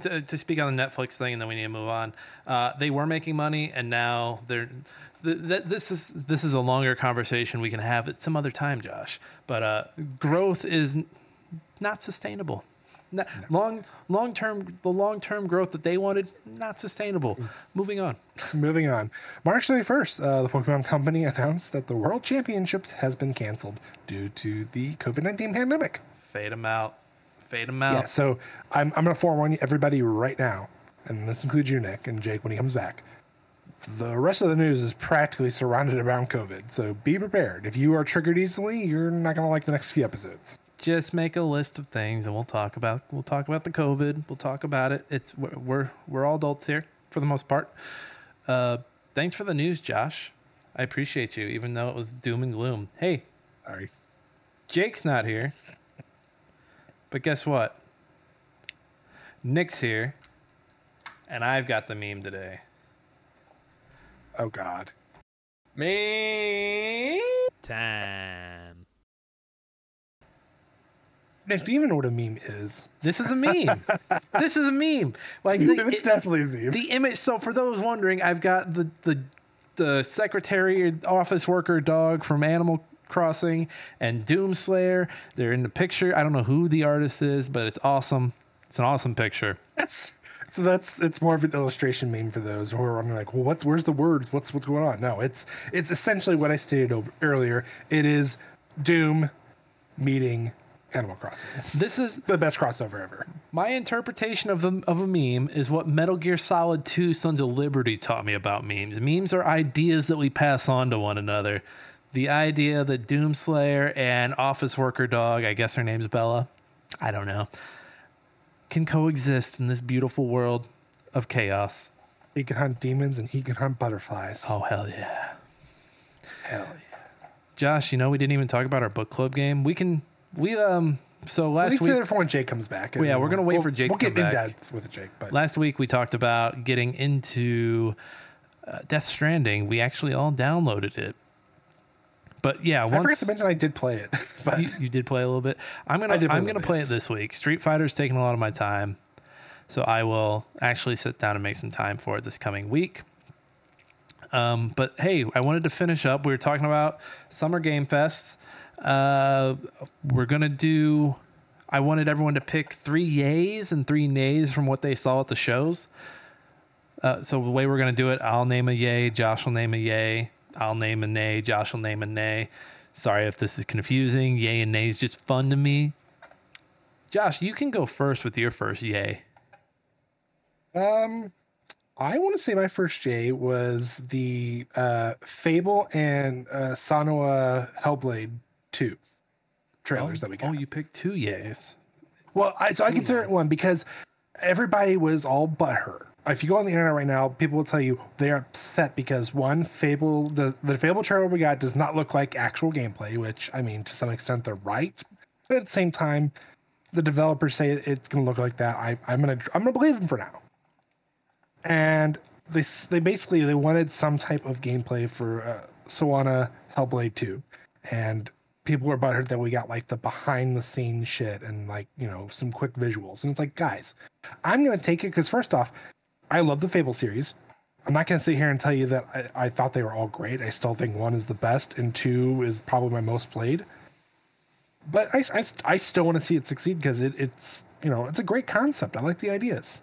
To, to speak on the Netflix thing, and then we need to move on. Uh, they were making money, and now they're. Th- th- this is this is a longer conversation we can have at some other time, Josh. But uh, growth is n- not sustainable. Not, Long long term, the long term growth that they wanted, not sustainable. Moving on. Moving on. March 31st, uh, the Pokemon Company announced that the World Championships has been canceled due to the COVID 19 pandemic. Fade them out. Fade out. Yeah, so I'm, I'm going to forewarn everybody right now, and this includes you, Nick, and Jake when he comes back. The rest of the news is practically surrounded around COVID, so be prepared. If you are triggered easily, you're not going to like the next few episodes. just make a list of things and we'll talk about we'll talk about the covid we'll talk about it it's we're we're, we're all adults here for the most part uh thanks for the news josh i appreciate you even though it was doom and gloom hey Sorry. jake's not here but guess what nick's here and i've got the meme today Oh, God. me Time. Nick, do you even know what a meme is? this is a meme this is a meme like the, it's it- definitely a meme. the image so for those wondering i've got the the the secretary office worker dog from animal crossing and doomslayer they're in the picture i don't know who the artist is but it's awesome it's an awesome picture That's so that's it's more of an illustration meme for those who are like, well, what's where's the words? What's what's going on? No, it's it's essentially what I stated over, earlier. It is Doom meeting Animal Crossing. this is the best crossover ever. my interpretation of the of a meme is what metal gear solid 2 sons of liberty taught me about memes memes are ideas that we pass on to one another the idea that doomslayer and office worker dog i guess her name's bella i don't know can coexist in this beautiful world of chaos. He can hunt demons and he can hunt butterflies. Oh hell yeah. hell yeah! Josh, you know we didn't even talk about our book club game. We can we um so last We last can week for when Jake comes back. Well, yeah, we're gonna wait We'll- for Jake We'll to get in depth with Jake, but last week we talked about getting into uh, Death Stranding. We actually all downloaded it. But yeah, I forgot once to mention I did play it. but you, you did play a little bit. I'm gonna I did play a I'm gonna play bit. it this week. Street Fighter's taking a lot of my time, so I will actually sit down and make some time for it this coming week. Um, but hey, I wanted to finish up. We were talking about Summer Game Fest. Uh, we're gonna do. I wanted everyone to pick three yays and three nays from what they saw at the shows. Uh, so the way we're gonna do it, I'll name a yay, Josh will name a yay, I'll name a nay, Josh will name a nay. Sorry if this is confusing. Yay and nay is just fun to me. Josh, you can go first with your first yay. Um, I want to say my first yay was the uh, Fable and uh, Senua Hellblade 2 trailers that we got. Oh, you picked two yays. Well, I, so I consider it one because everybody was all butthurt. If you go on the internet right now, people will tell you they're upset because one Fable, the the Fable trailer we got does not look like actual gameplay. Which I mean, to some extent, they're right, but at the same time, the developers say it's going to look like that. I, I'm gonna I'm gonna believe them for now. And they they basically they wanted some type of gameplay for uh, Senua Hellblade 2, and people were butthurt that we got like the behind the scenes shit and like you know some quick visuals. And it's like, guys, I'm gonna take it because first off, I love the Fable series. I'm not gonna sit here and tell you that I, I thought they were all great. I still think one is the best and two is probably my most played. But I, I, I still want to see it succeed because it, it's you know it's a great concept. I like the ideas.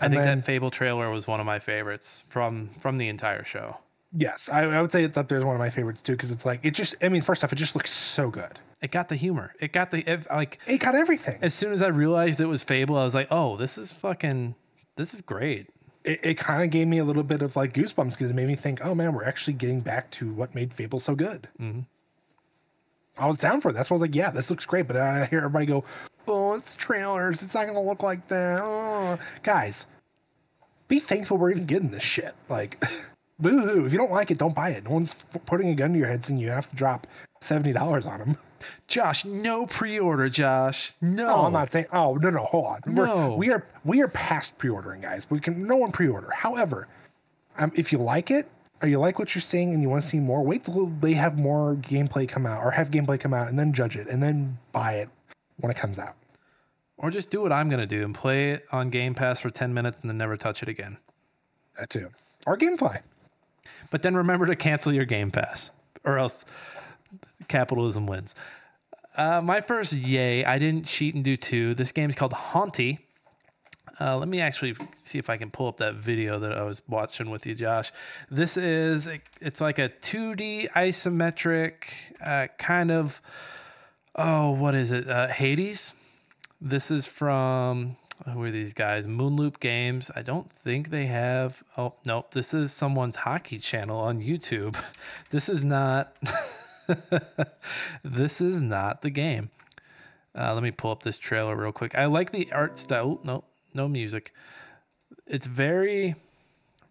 I And think then- that Fable trailer was one of my favorites from from the entire show. Yes, I, I would say it's up there as one of my favorites too because it's like it just. I mean, first off, it just looks so good. It got the humor. It got the it, like It got everything. as soon as I realized it was Fable, I was like, "Oh, this is fucking this is great." it, it kind of gave me a little bit of like goosebumps because it made me think, oh man, we're actually getting back to what made Fable so good. Mm-hmm. I was down for it. That's why I was like, yeah, this looks great. But then I hear everybody go, oh, it's trailers. It's not going to look like that. Oh. Guys, be thankful we're even getting this shit. Like, boo hoo. If you don't like it, don't buy it. No one's putting a gun to your head saying you have to drop $70 on them. Josh, no pre-order, Josh. No. No, I'm not saying. Oh no, no, hold on. We're- No. we are we are past pre-ordering, guys. We can no one pre-order. However, um, if you like it or you like what you're seeing and you want to see more, wait till they have more gameplay come out or have gameplay come out and then judge it and then buy it when it comes out. Or just do what I'm going to do and play it on Game Pass for 10 minutes and then never touch it again. That too. Or GameFly. But then remember to cancel your Game Pass or else capitalism wins. Uh, my first yay, I didn't cheat and do two. This game's called Hauntii. Uh, let me actually see if I can pull up that video that I was watching with you, Josh. This is, it's like a 2D isometric uh, kind of, oh, what is it? Uh, Hades. This is from who are these guys? Moonloop Games. I don't think they have. Oh nope, this is someone's hockey channel on YouTube. This is not. this is not the game. Uh, let me pull up this trailer real quick. I like the art style. No, no music. It's very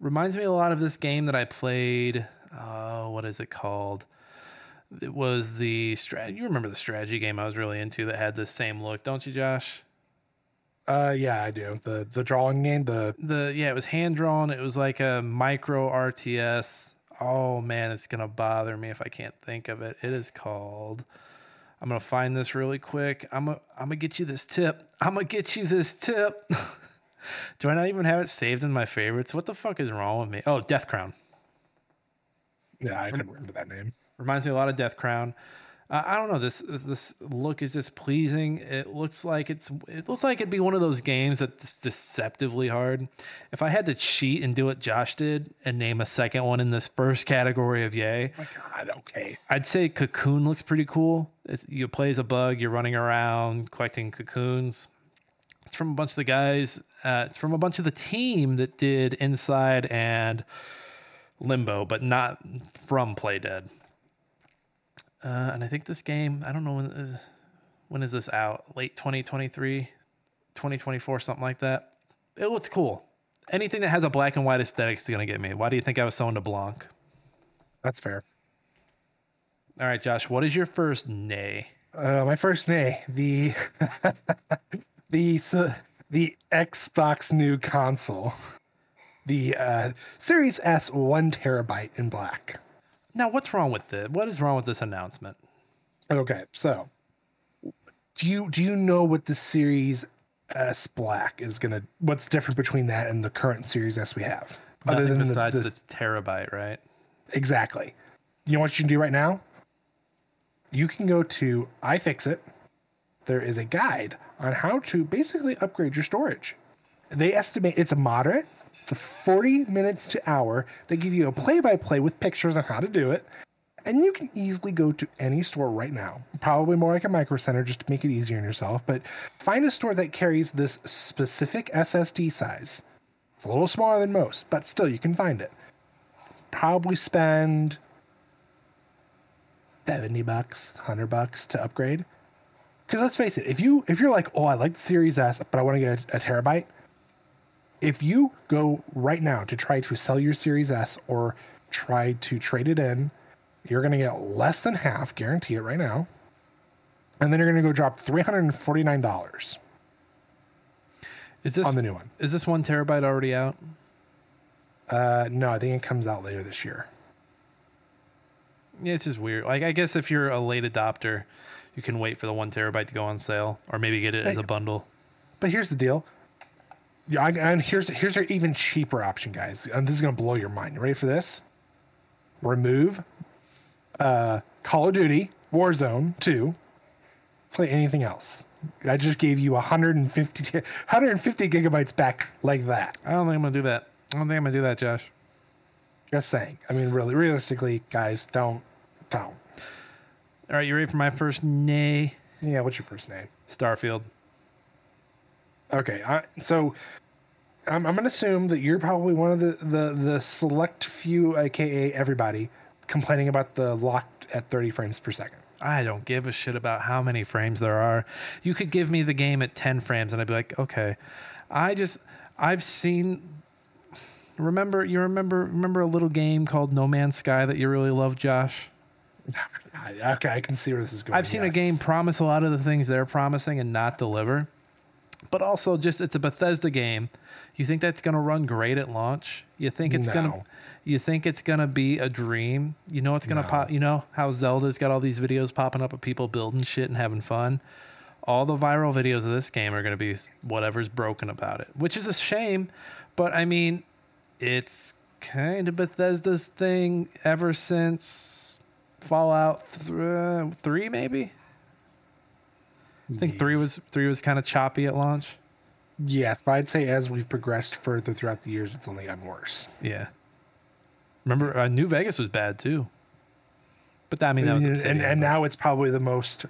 reminds me a lot of this game that I played. Uh, what is it called? It was the strat. You remember the strategy game I was really into that had the same look, don't you, Josh? Uh, yeah, I do. The the drawing game. The The yeah, it was hand drawn. It was like a micro RTS. Oh man, it's gonna bother me if I can't think of it. It is called. I'm gonna find this really quick. I'm gonna I'm gonna get you this tip. I'm gonna get you this tip. Do I not even have it saved in my favorites? What the fuck is wrong with me? Oh, Deathcrown. yeah, I couldn't remember that name. Reminds me a lot of Deathcrown. I don't know. This this look is just pleasing. It looks like it's it looks like it'd be one of those games that's deceptively hard. If I had to cheat and do what Josh did and name a second one in this first category of yay, My God, okay. I'd say Cocoon looks pretty cool. It's, you play as a bug. You're running around collecting cocoons. It's from a bunch of the guys. Uh, it's from a bunch of the team that did Inside and Limbo, but not from Playdead. Uh, and I think this game, I don't know when is when is this out? Late 2023, 2024, something like that. It looks cool. anything that has a black and white aesthetic is gonna get me. Why do you think I was so into Blanc? That's fair. All right, Josh, what is your first nay? Uh, my first nay, the the s- the Xbox new console, the uh, Series S one terabyte in black. Now, what's wrong with it? What is wrong with this announcement? Okay, so do you do you know what the Series S Black is gonna? What's different between that and the current Series S we have? Nothing other than besides this- the terabyte, right? exactly. You know what you can do right now? You can go to iFixit. There is a guide on how to basically upgrade your storage. They estimate it's a moderate. It's a 40 minutes to hour. They give you a play by play with pictures on how to do it. And you can easily go to any store right now, probably more like a micro center just to make it easier on yourself. But find a store that carries this specific SSD size. It's a little smaller than most, but still you can find it. Probably spend 70 bucks, 100 bucks to upgrade. Because let's face it, if you if you're like, oh, I like the Series S, but I want to get a, a terabyte, if you go right now to try to sell your Series S or try to trade it in, you're going to get less than half, guarantee it right now. And then you're going to go drop $349 Is this on the new one. is this one terabyte already out? Uh, no, I think it comes out later this year. Yeah, it's just weird. Like, I guess if you're a late adopter, you can wait for the one terabyte to go on sale, or maybe get it as a bundle. But here's the deal. Yeah, and here's here's our even cheaper option, guys. And this is gonna blow your mind. You ready for this? Remove uh, Call of Duty Warzone 2. Play anything else. I just gave you 150 150 gigabytes back like that. I don't think I'm gonna do that. I don't think I'm gonna do that, Josh. Just saying. I mean, really, realistically, guys, don't, don't. All right, you ready for my first nay? Yeah, what's your first name? Starfield. Okay, I, so I'm, I'm gonna assume that you're probably one of the the the select few, aka everybody, complaining about the locked at 30 frames per second. I don't give a shit about how many frames there are. You could give me the game at 10 frames and I'd be like, okay. I just, I've seen. Remember, you remember, remember a little game called No Man's Sky that you really loved, Josh? Okay, I can see where this is going. I've seen a game promise a lot of the things they're promising and not deliver. But also, just it's a Bethesda game. You think that's going to run great at launch? You think it's going to you think it's going to be a dream? You know it's going to No. pop, you know how Zelda's got all these videos popping up of people building shit and having fun. All the viral videos of this game are going to be whatever's broken about it, which is a shame, but I mean, it's kind of Bethesda's thing ever since Fallout th- 3 maybe? I think 3 was 3 was kind of choppy at launch. Yes, but I'd say as we've progressed further throughout the years, it's only gotten worse. Yeah. Remember, uh, New Vegas was bad too. But that, I mean, that was and, and, and now it's probably the most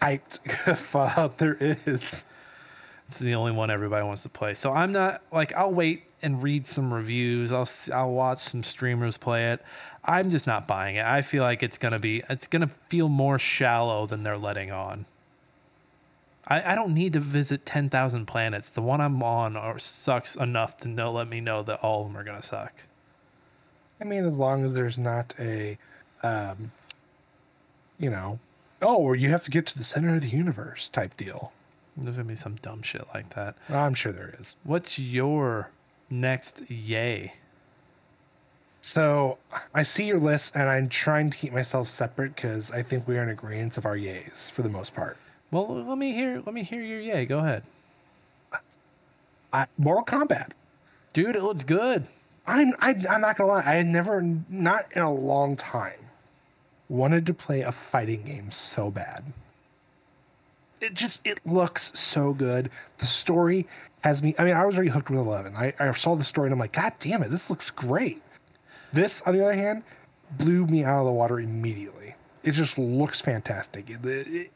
hyped Fallout there is. it's the only one everybody wants to play. So I'm not like I'll wait and read some reviews. I'll I'll watch some streamers play it. I'm just not buying it. I feel like it's gonna be it's gonna feel more shallow than they're letting on. I, I don't need to visit ten thousand planets. The one I'm on or sucks enough to know let me know that all of them are gonna suck. I mean, as long as there's not a, um, you know, oh, or you have to get to the center of the universe type deal. There's gonna be some dumb shit like that. I'm sure there is. What's your next yay? So I see your list, and I'm trying to keep myself separate because I think we are in agreement of our yays for the most part. Well, let me hear. Let me hear your yay. Go ahead, I, Mortal Kombat. dude. It looks good. I'm I, I'm not gonna lie. I had never, not in a long time, wanted to play a fighting game so bad. It just it looks so good. The story has me. I mean, I was already hooked with Eleven. I, I saw the story and I'm like, God damn it, this looks great. This, on the other hand, blew me out of the water immediately. It just looks fantastic. It, it-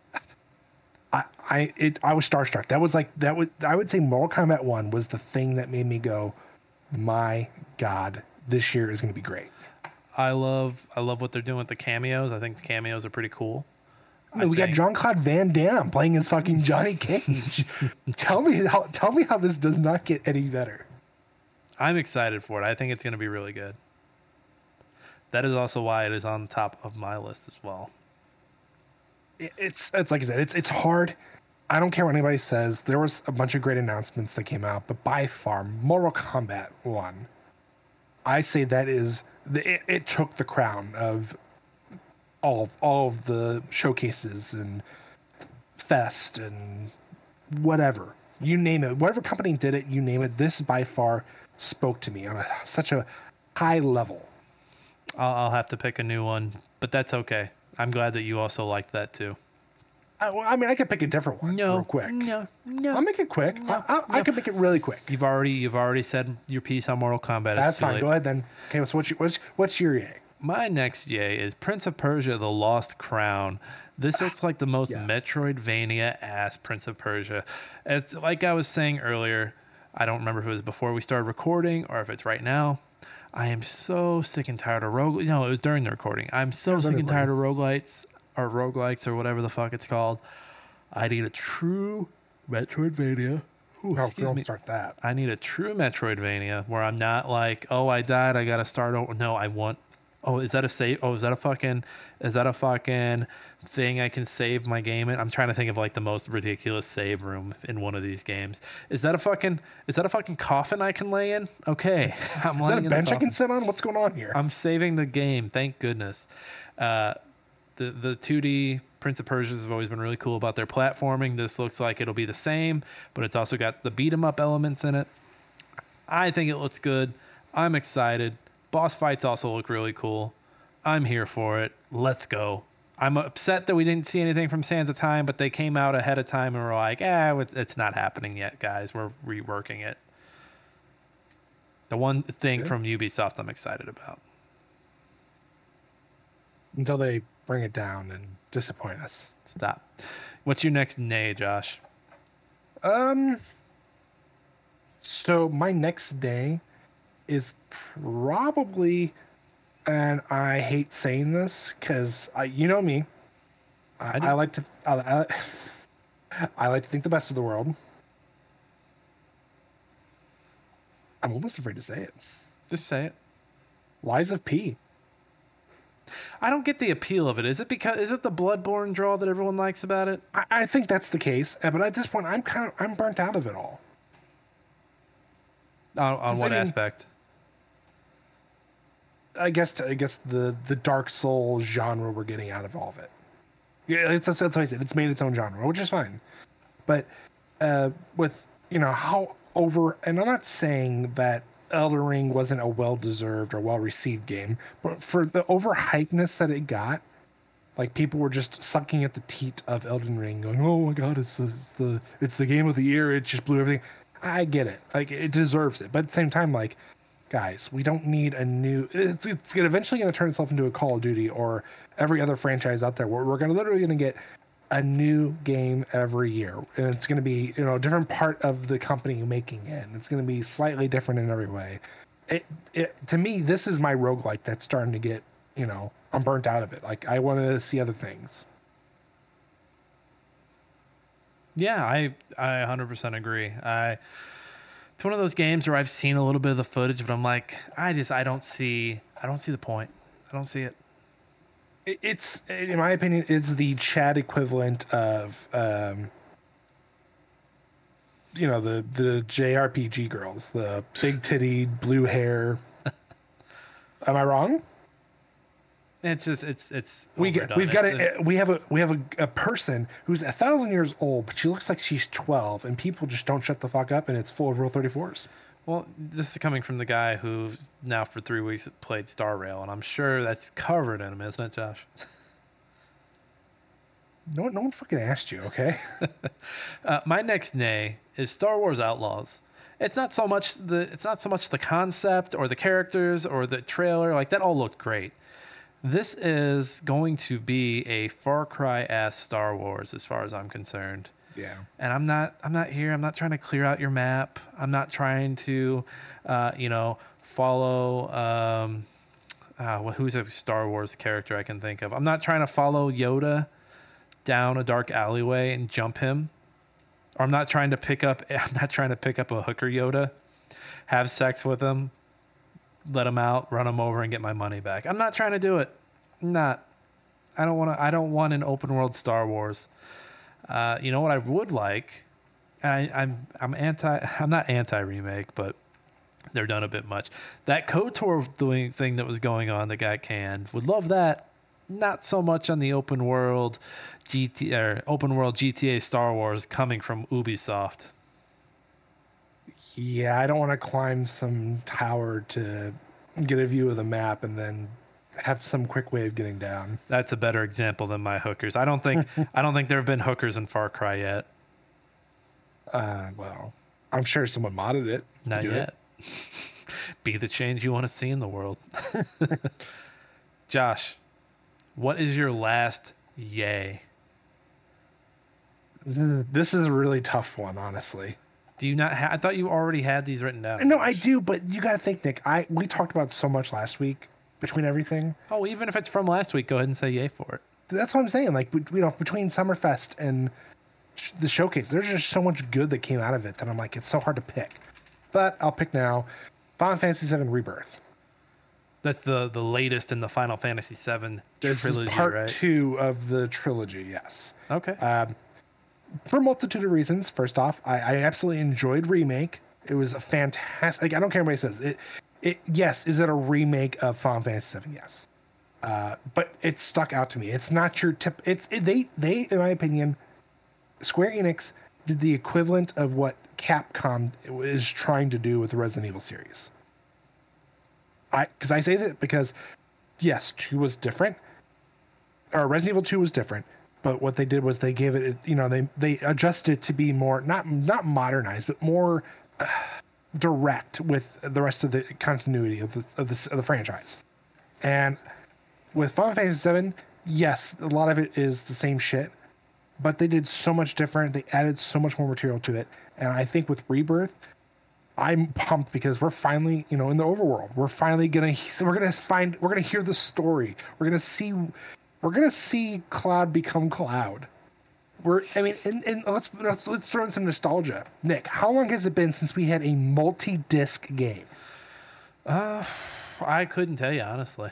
I, I, it, I was starstruck. That was like that was. I would say Mortal Kombat One was the thing that made me go, my God, this year is going to be great. I love. I love what they're doing with the cameos. I think the cameos are pretty cool. I mean, we got John Claude Van Damme playing as fucking Johnny Cage. tell me how tell me how this does not get any better. I'm excited for it. I think it's going to be really good. That is also why it is on top of my list as well. It- It's it's like I said, it's it's hard. I don't care what anybody says. There was a bunch of great announcements that came out, but by far, Mortal Kombat One, I say that is the, it, it took the crown of all of, all of the showcases and fest and whatever you name it. Whatever company did it, you name it. This by far spoke to me on a, such a high level. I'll, I'll have to pick a new one, but that's okay. I'm glad that you also liked that too. I, well, I mean, I could pick a different one no, real quick. no, no. I'll make it quick. I, I, I can make it really quick. You've already you've already said your piece on Mortal Kombat. That's fine. late. Go ahead then. Okay, so what's your, what's, what's your yay? My next yay is Prince of Persia: The Lost Crown. This looks like the most Yes. Metroidvania ass Prince of Persia. It's like I was saying earlier. I don't remember if it was before we started recording or if it's right now. I am so sick and tired of rogue. No, it was during the recording. I'm so sick and tired of roguelites or roguelikes or whatever the fuck it's called. I need a true Metroidvania. Ooh, Oh, excuse me. start that. I need a true Metroidvania where I'm not like, oh, I died, I gotta start over. No, I want. Oh, is that a save? Oh, is that a fucking? Is that a fucking thing I can save my game in? I'm trying to think of like the most ridiculous save room in one of these games. Is that a fucking? Is that a fucking coffin I can lay in? Okay, I'm Is that laying a in bench I can sit on? What's going on here? I'm saving the game. Thank goodness. Uh, the the 2D Prince of Persia's have always been really cool about their platforming. This looks like it'll be the same, but it's also got the beat 'em up elements in it. I think it looks good. I'm excited. Boss fights also look really cool. I'm here for it. Let's go. I'm upset that we didn't see anything from Sands of Time, but they came out ahead of time and were like, "Ah, it's, it's not happening yet, guys. We're reworking it." The one thing from Ubisoft I'm excited about. Until they bring it down and disappoint us. Stop. What's your next nay, Josh? Um. So my next day is probably, and I hate saying this because you know me, I, I. I like to, I, I, I like to think the best of the world. I'm almost afraid to say it. Just say it. Lies of P. I don't get the appeal of it. Is it because is it the Bloodborne draw that everyone likes about it? I, I think that's the case, uh, but at this point, I'm kind of I'm burnt out of it all. On, on what aspect? I guess I guess the the Dark Souls genre we're getting out of all of it. Yeah, it's that's what I said. It's made its own genre, which is fine. But uh, with you know how over, and I'm not saying that Elden Ring wasn't a well deserved or well received game, but for the overhypeness that it got, like people were just sucking at the teat of Elden Ring, going, "Oh my god, it's, it's the it's the game of the year. It just blew everything." I get it, like it deserves it, but at the same time, like guys, we don't need a new. It's it's gonna eventually going to turn itself into a Call of Duty or every other franchise out there. Where we're going to literally going to get a new game every year, and it's going to be you know a different part of the company making it. It's going to be slightly different in every way. It, it to me, this is my roguelike that's starting to get you know I'm burnt out of it. Like I want to see other things. Yeah, I I 100% agree. I it's one of those games where I've seen a little bit of the footage, but I'm like, I just I don't see I don't see the point. I don't see it. It- It's in my opinion, it's the Chad equivalent of um, you know the the JRPG girls, the big titty, blue hair. Am I wrong? It's just it's it's we get, we've got It's- a we have a we have a, a person who's a thousand years old, but she looks like she's twelve, and people just don't shut the fuck up, and it's full of Rule Thirty Fours. Well, this is coming from the guy who now for three weeks played Star Rail, and I'm sure that's covered in him, isn't it, Josh? No one, no one freaking asked you, okay? Uh, my next nay is Star Wars Outlaws. It's not so much the it's not so much the concept or the characters or the trailer like that all looked great. This is going to be a Far Cry ass Star Wars as far as I'm concerned. yeah. And I'm not I'm not here. I'm not trying to clear out your map. I'm not trying to uh, you know follow um, uh, wh- who's a Star Wars character I can think of. I'm not trying to follow Yoda down a dark alleyway and jump him. Or I'm not trying to pick up I'm not trying to pick up a hooker Yoda have sex with him, let them out, run them over, and get my money back. I'm not trying to do it. I'm not. I don't want to. I don't want an open world Star Wars. Uh, you know what I would like? I, I'm I'm anti. I'm not anti remake, but they're done a bit much. That KOTOR doing thing that was going on that got canned. Would love that. Not so much on the open world GT or open world GTA Star Wars coming from Ubisoft. Yeah, I don't want to climb some tower to get a view of the map and then have some quick way of getting down. That's a better example than my hookers. I don't think I don't think there have been hookers in Far Cry yet. Uh, well, I'm sure someone modded it. Not do it. yet. Be the change you want to see in the world. Josh, what is your last yay? This is a really tough one, honestly. Do you not? Ha- I thought you already had these written down. No, I do, but you got to think, Nick. I we talked about so much last week between everything. Oh, even if it's from last week, go ahead and say yay for it. That's what I'm saying. Like, we- you know, between Summerfest and sh- the showcase, there's just so much good that came out of it that I'm like, it's so hard to pick. But I'll pick now. Final Fantasy VII Rebirth. That's the the latest in the Final Fantasy VII This trilogy, is part right? two of the trilogy. Yes. Okay. Um, for a multitude of reasons. First off, I, I absolutely enjoyed remake. It was a fantastic. I don't care what anybody says. It, it yes, is it a remake of Final Fantasy VII? Yes, uh, but it stuck out to me. It's not your tip. It's it, they they in my opinion, Square Enix did the equivalent of what Capcom is trying to do with the Resident Evil series. I because I say that because yes, two was different or Resident Evil 2 was different, but what they did was they gave it, you know, they they adjusted it to be more not not modernized, but more uh, direct with the rest of the continuity of the of the, of the franchise. And with Final Fantasy VII, yes, a lot of it is the same shit, but they did so much different. They added so much more material to it, and I think with Rebirth, I'm pumped because we're finally, you know, in the overworld. We're finally gonna we're gonna find we're gonna hear the story. We're gonna see we're gonna see Cloud become Cloud. We're I mean, and, and let's, let's let's throw in some nostalgia. Nick, how long has it been since we had a multi-disc game? Uh, I couldn't tell you honestly.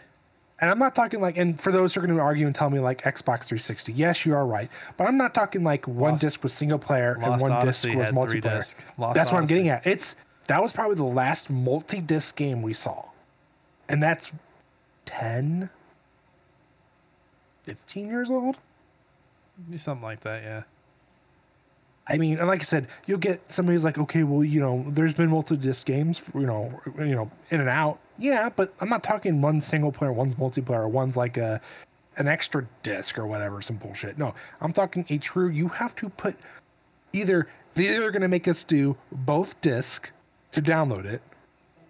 And I'm not talking like, and for those who are going to argue and tell me like Xbox 360, yes, you are right. But I'm not talking like one Lost- disc was single player and one Odyssey disc was multiplayer. that's what I'm getting at. It's that was probably the last multi-disc game we saw, and that's 10, 15 years old. Something like that, yeah. I mean, and like I said, you'll get somebody who's like, okay, well, you know, there's been multi-disc games, you know, you know, in and out. Yeah, but I'm not talking one single player, one's multiplayer, one's like a an extra disc or whatever, some bullshit. No, I'm talking a true. You have to put either they're going to make us do both disc to download it,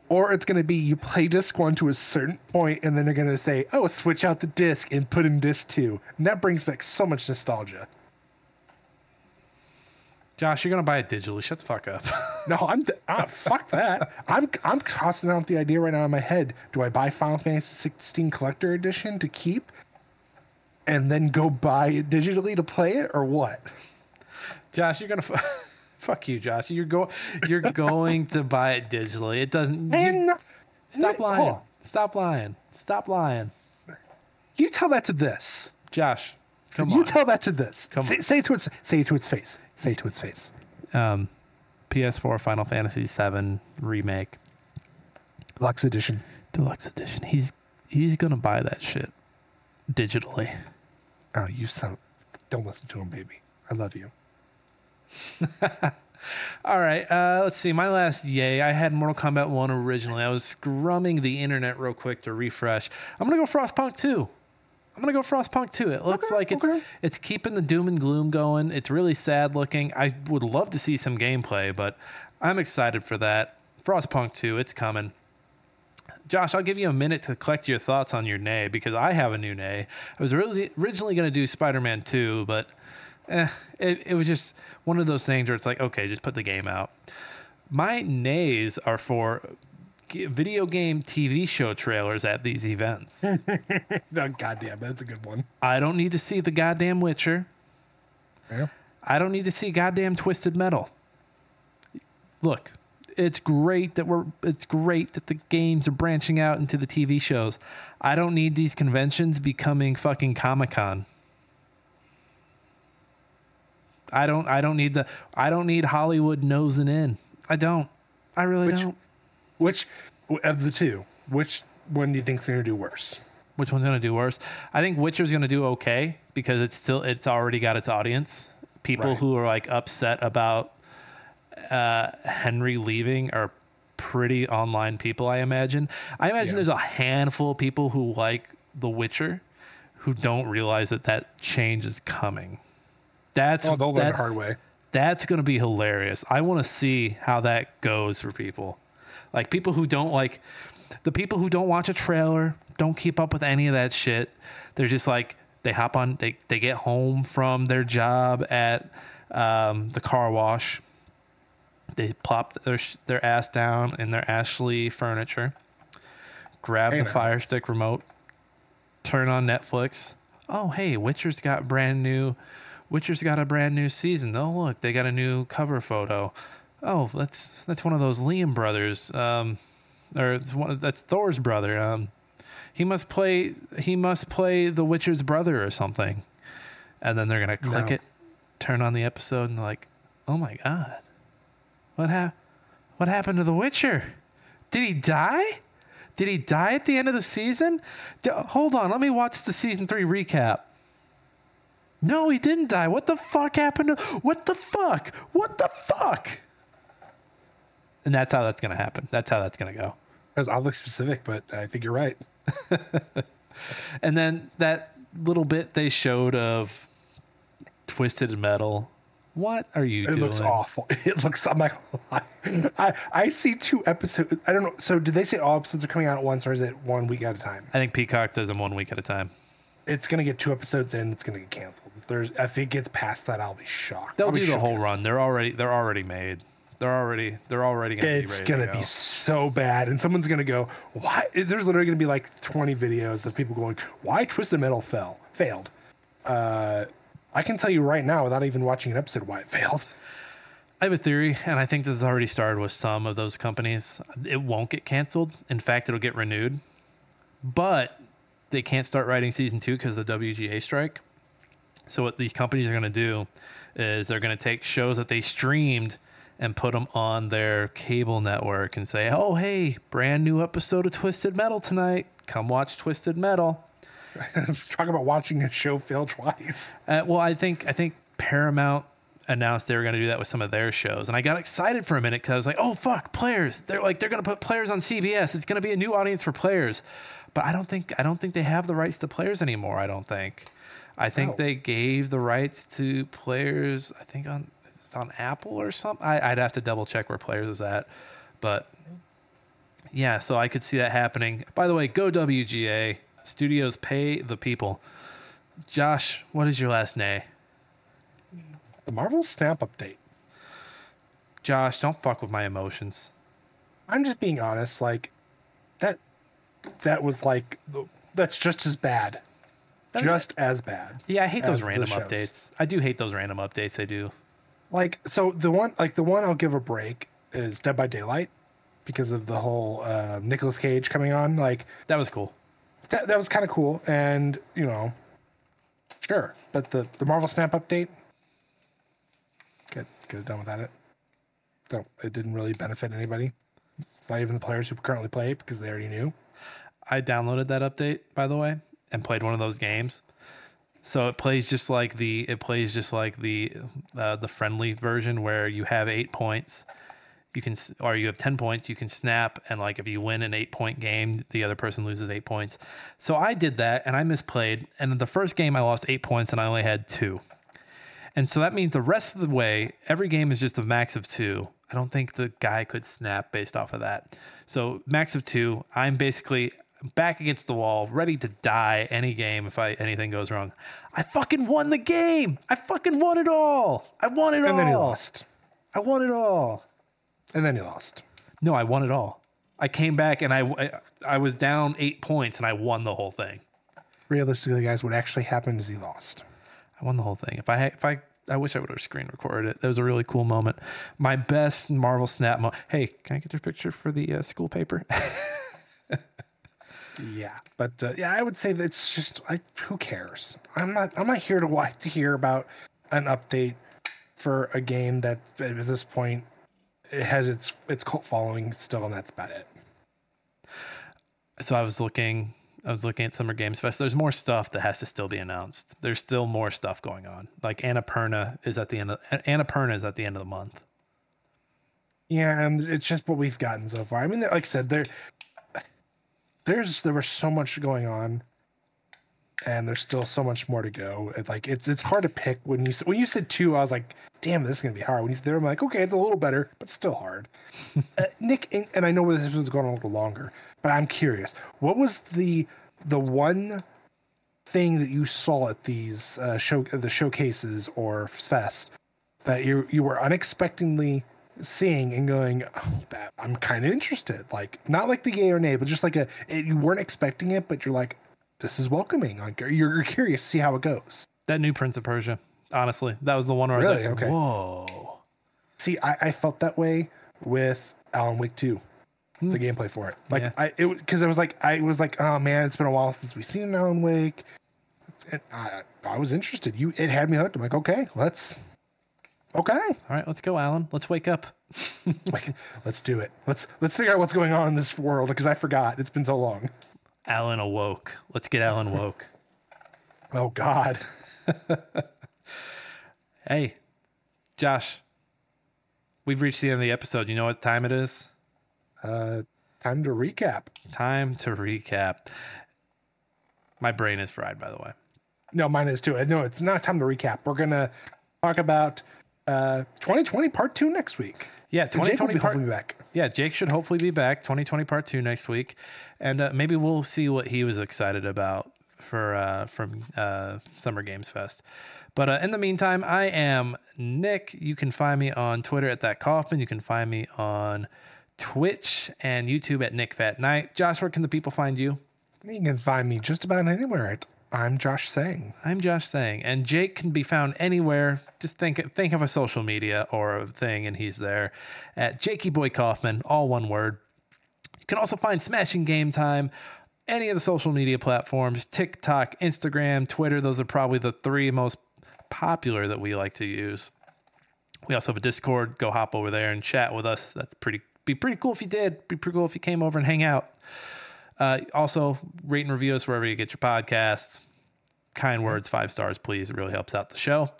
or it's going to be you play disc one to a certain point, and then they're going to say, oh, switch out the disc and put in disc two, and that brings back so much nostalgia. Josh, you're gonna buy it digitally. Shut the fuck up. No, I'm uh, fuck that. I'm I'm tossing out the idea right now in my head. Do I buy Final Fantasy 16 Collector Edition to keep, and then go buy it digitally to play it, or what? Josh, you're gonna f- fuck you, Josh. You're go you're going to buy it digitally. It doesn't. you- stop lying. on. Stop lying. Stop lying. You tell that to this. Josh, come you on. tell that to this. Come say, on. say to its say to its face. Say to its face. um, PS4 Final Fantasy VII remake Lux Edition. deluxe edition. He's he's gonna buy that shit digitally. Oh, you sound. Don't listen to him, baby. I love you. All right, uh, let's see. My last yay, I had Mortal Kombat 1 originally. I was scrumming the internet real quick to refresh. I'm going to go Frostpunk 2. I'm going to go Frostpunk 2. It looks Okay, like it's okay. it's keeping the doom and gloom going. It's really sad looking. I would love to see some gameplay, but I'm excited for that. Frostpunk 2, it's coming. Josh, I'll give you a minute to collect your thoughts on your nay because I have a new nay. I was really originally going to do Spider Man 2, but eh, it, it was just one of those things where it's like, okay, just put the game out. My nays are for video game TV show trailers at these events. Goddamn, that's a good one. I don't need to see the goddamn Witcher. Yeah. I don't need to see goddamn Twisted Metal. Look, it's great that we're it's great that the games are branching out into the TV shows. I don't need these conventions becoming fucking Comic Con. I don't I don't need the I don't need Hollywood nosing in. I don't. I really Which- don't. Which of the two? Which one do you think's going to do worse? Which one's gonna do worse? I think Witcher's gonna do okay because it's still it's already got its audience. People Right. who are like upset about uh, Henry leaving are pretty online people. I imagine. I imagine Yeah. there's a handful of people who like The Witcher who don't realize that that change is coming. That's Oh, they'll learn the that's hard way. that's going to be hilarious. I want to see how that goes for people. Like people who don't like the people who don't watch a trailer, don't keep up with any of that shit. They're just like they hop on they they get home from their job at um, the car wash. They plop their their ass down in their Ashley furniture. Grab Hey the now. Fire Stick remote. Turn on Netflix. Oh, hey, Witcher's got brand new Witcher's got a brand new season. Oh, look, they got a new cover photo. Oh, that's that's one of those Liam brothers. Um, or it's one that's Thor's brother. Um, he must play he must play the Witcher's brother or something. And then they're gonna click No. it, turn on the episode, and like, oh my god, what hap- What happened to the Witcher? Did he die? Did he die at the end of the season? D- hold on, let me watch the season three recap. No, he didn't die. What the fuck happened to what the fuck? What the fuck? And that's how that's gonna happen. That's how that's gonna go. That was oddly specific, but I think you're right. And then that little bit they showed of Twisted Metal. What are you doing? It doing? looks awful. It looks. I'm not gonna. I I see two episodes. I don't know. So did they say all episodes are coming out at once, or is it one week at a time? I think Peacock does them one week at a time. It's gonna get two episodes in. It's gonna get canceled. There's if it gets past that, I'll be shocked. They'll be do the whole run. They're already they're already made. They're already they're already gonna It's be ready gonna to be so bad, and someone's gonna go, "Why?" There's literally gonna be like 20 videos of people going, "Why Twisted Metal fell failed?" Uh, I can tell you right now, without even watching an episode, why it failed. I have a theory, and I think this has already started with some of those companies. It won't get canceled. In fact, it'll get renewed. But they can't start writing season two because of the WGA strike. So what these companies are going to do is they're going to take shows that they streamed and put them on their cable network and say, "Oh, hey, brand new episode of Twisted Metal tonight. Come watch Twisted Metal." Talk about watching a show fail twice. Uh, well, I think I think Paramount announced they were going to do that with some of their shows, and I got excited for a minute because I was like, "Oh fuck, players! They're like they're going to put players on CBS. It's going to be a new audience for players." But I don't think I don't think they have the rights to players anymore. I don't think. I think Oh. they gave the rights to players. I think on it's on Apple or something. I, I'd have to double check where players is at, but yeah. So I could see that happening. By the way, go WGA. Studios pay the people. Josh, what is your last name? The Marvel Snap update. Josh, don't fuck with my emotions. I'm just being honest. Like that. That was like that's just as bad. Just as bad. Yeah, I hate those random updates. I do hate those random updates they do. Like so, the one like the one I'll give a break is Dead by Daylight because of the whole uh, Nicolas Cage coming on. Like That was cool. that, that was kind of cool, and you know, sure. But the the Marvel Snap update, get get it done without it. Don't. It didn't really benefit anybody. Not even the players who currently play because they already knew. I downloaded that update, by the way, and played one of those games. So it plays just like the it plays just like the uh, the friendly version where you have eight points, you can or you have ten points. You can snap, and like if you win an eight point game, the other person loses eight points. So I did that, and I misplayed. And in the first game, I lost eight points, and I only had two. And so that means the rest of the way, every game is just a max of two. I don't think the guy could snap based off of that. So max of two. I'm basically back against the wall, ready to die any game if I anything goes wrong. I fucking won the game. I fucking won it all. I won it all. And then he lost. I won it all. And then he lost. No, I won it all. I came back and I I, I was down eight points and I won the whole thing. Realistically, guys, what actually happened is he lost. I won the whole thing. If I if I I wish I would have screen recorded it. That was a really cool moment. My best Marvel Snap moment. Hey, can I get your picture for the uh, school paper? Yeah, but uh, yeah, I would say that it's just I, who cares? I'm not I'm not here to watch to hear about an update for a game that at this point it has its its cult following still, and that's about it. so I was looking. I was looking at Summer Games Fest. There's more stuff that has to still be announced. There's still more stuff going on. Like Annapurna is at the end of Annapurna is at the end of the month. Yeah, and it's just what we've gotten so far. I mean, like I said, there there's there was so much going on, and there's still so much more to go. It's like it's it's hard to pick when you when you said two, I was like, damn, this is gonna be hard. When you said there, I'm like, okay, it's a little better, but still hard. uh, Nick, and, and I know this was going on a little longer, but I'm curious, what was the the one thing that you saw at these uh, show the showcases or fest that you you were unexpectedly seeing and going, oh, that I'm kind of interested. Like not like the yay or nay, but just like a it, you weren't expecting it, but you're like, this is welcoming. Like you're, you're curious to see how it goes. That new Prince of Persia. Honestly, that was the one where Really? I was like, Okay. whoa. See, I, I felt that way with Alan Wake 2. The hmm. gameplay for it, like Yeah. I, it because I was like, I was like, oh man, it's been a while since we've seen an Alan Wake. And I, I was interested. You, it had me hooked. I'm like, okay, let's, okay, All right, let's go, Alan. Let's wake up. let's do it. Let's let's figure out what's going on in this world because I forgot. It's been so long. Alan awoke. Let's get Alan woke. Oh God. hey, Josh, we've reached the end of the episode. You know what time it is? Uh, time to recap. Time to recap. My brain is fried, by the way. No, mine is too. No, it's not time to recap. We're gonna talk about uh 2020 part two next week. Yeah, And Jake will 2020 be part. hopefully back. Yeah, Jake should hopefully be back 2020 part two next week, and uh, maybe we'll see what he was excited about for uh, from uh, Summer Games Fest. But uh, in the meantime, I am Nick. You can find me on Twitter at that Coffman. You can find me on Twitch and YouTube at Nick Fat Night. Josh, where can the people find you? You can find me just about anywhere at I'm Josh Saying. I'm Josh Saying, and Jake can be found anywhere. Just think think of a social media or a thing, and he's there at Jakey Boy Coffman, all one word. You can also find Smashing Game Time, any of the social media platforms TikTok, Instagram, Twitter. Those are probably the three most popular that we like to use. We also have a Discord. Go hop over there and chat with us. That's pretty be pretty cool if you did. Be pretty cool if you came over and hang out. Uh, also, rate and review us wherever you get your podcasts. Kind words, five stars, please. It really helps out the show.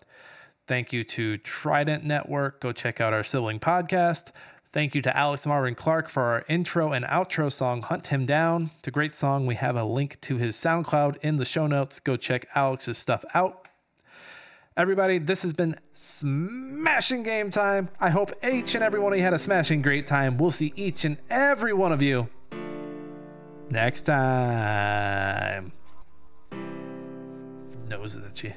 Thank you to Trident Network. Go check out our sibling podcast. Thank you to Alex Marvin Clark for our intro and outro song, Hunt Him Down. It's a great song. We have a link to his SoundCloud in the show notes. Go check Alex's stuff out. Everybody, this has been smashing game time. I hope each and every one of you had a smashing great time. We'll see each and every one of you next time. Nose itchy.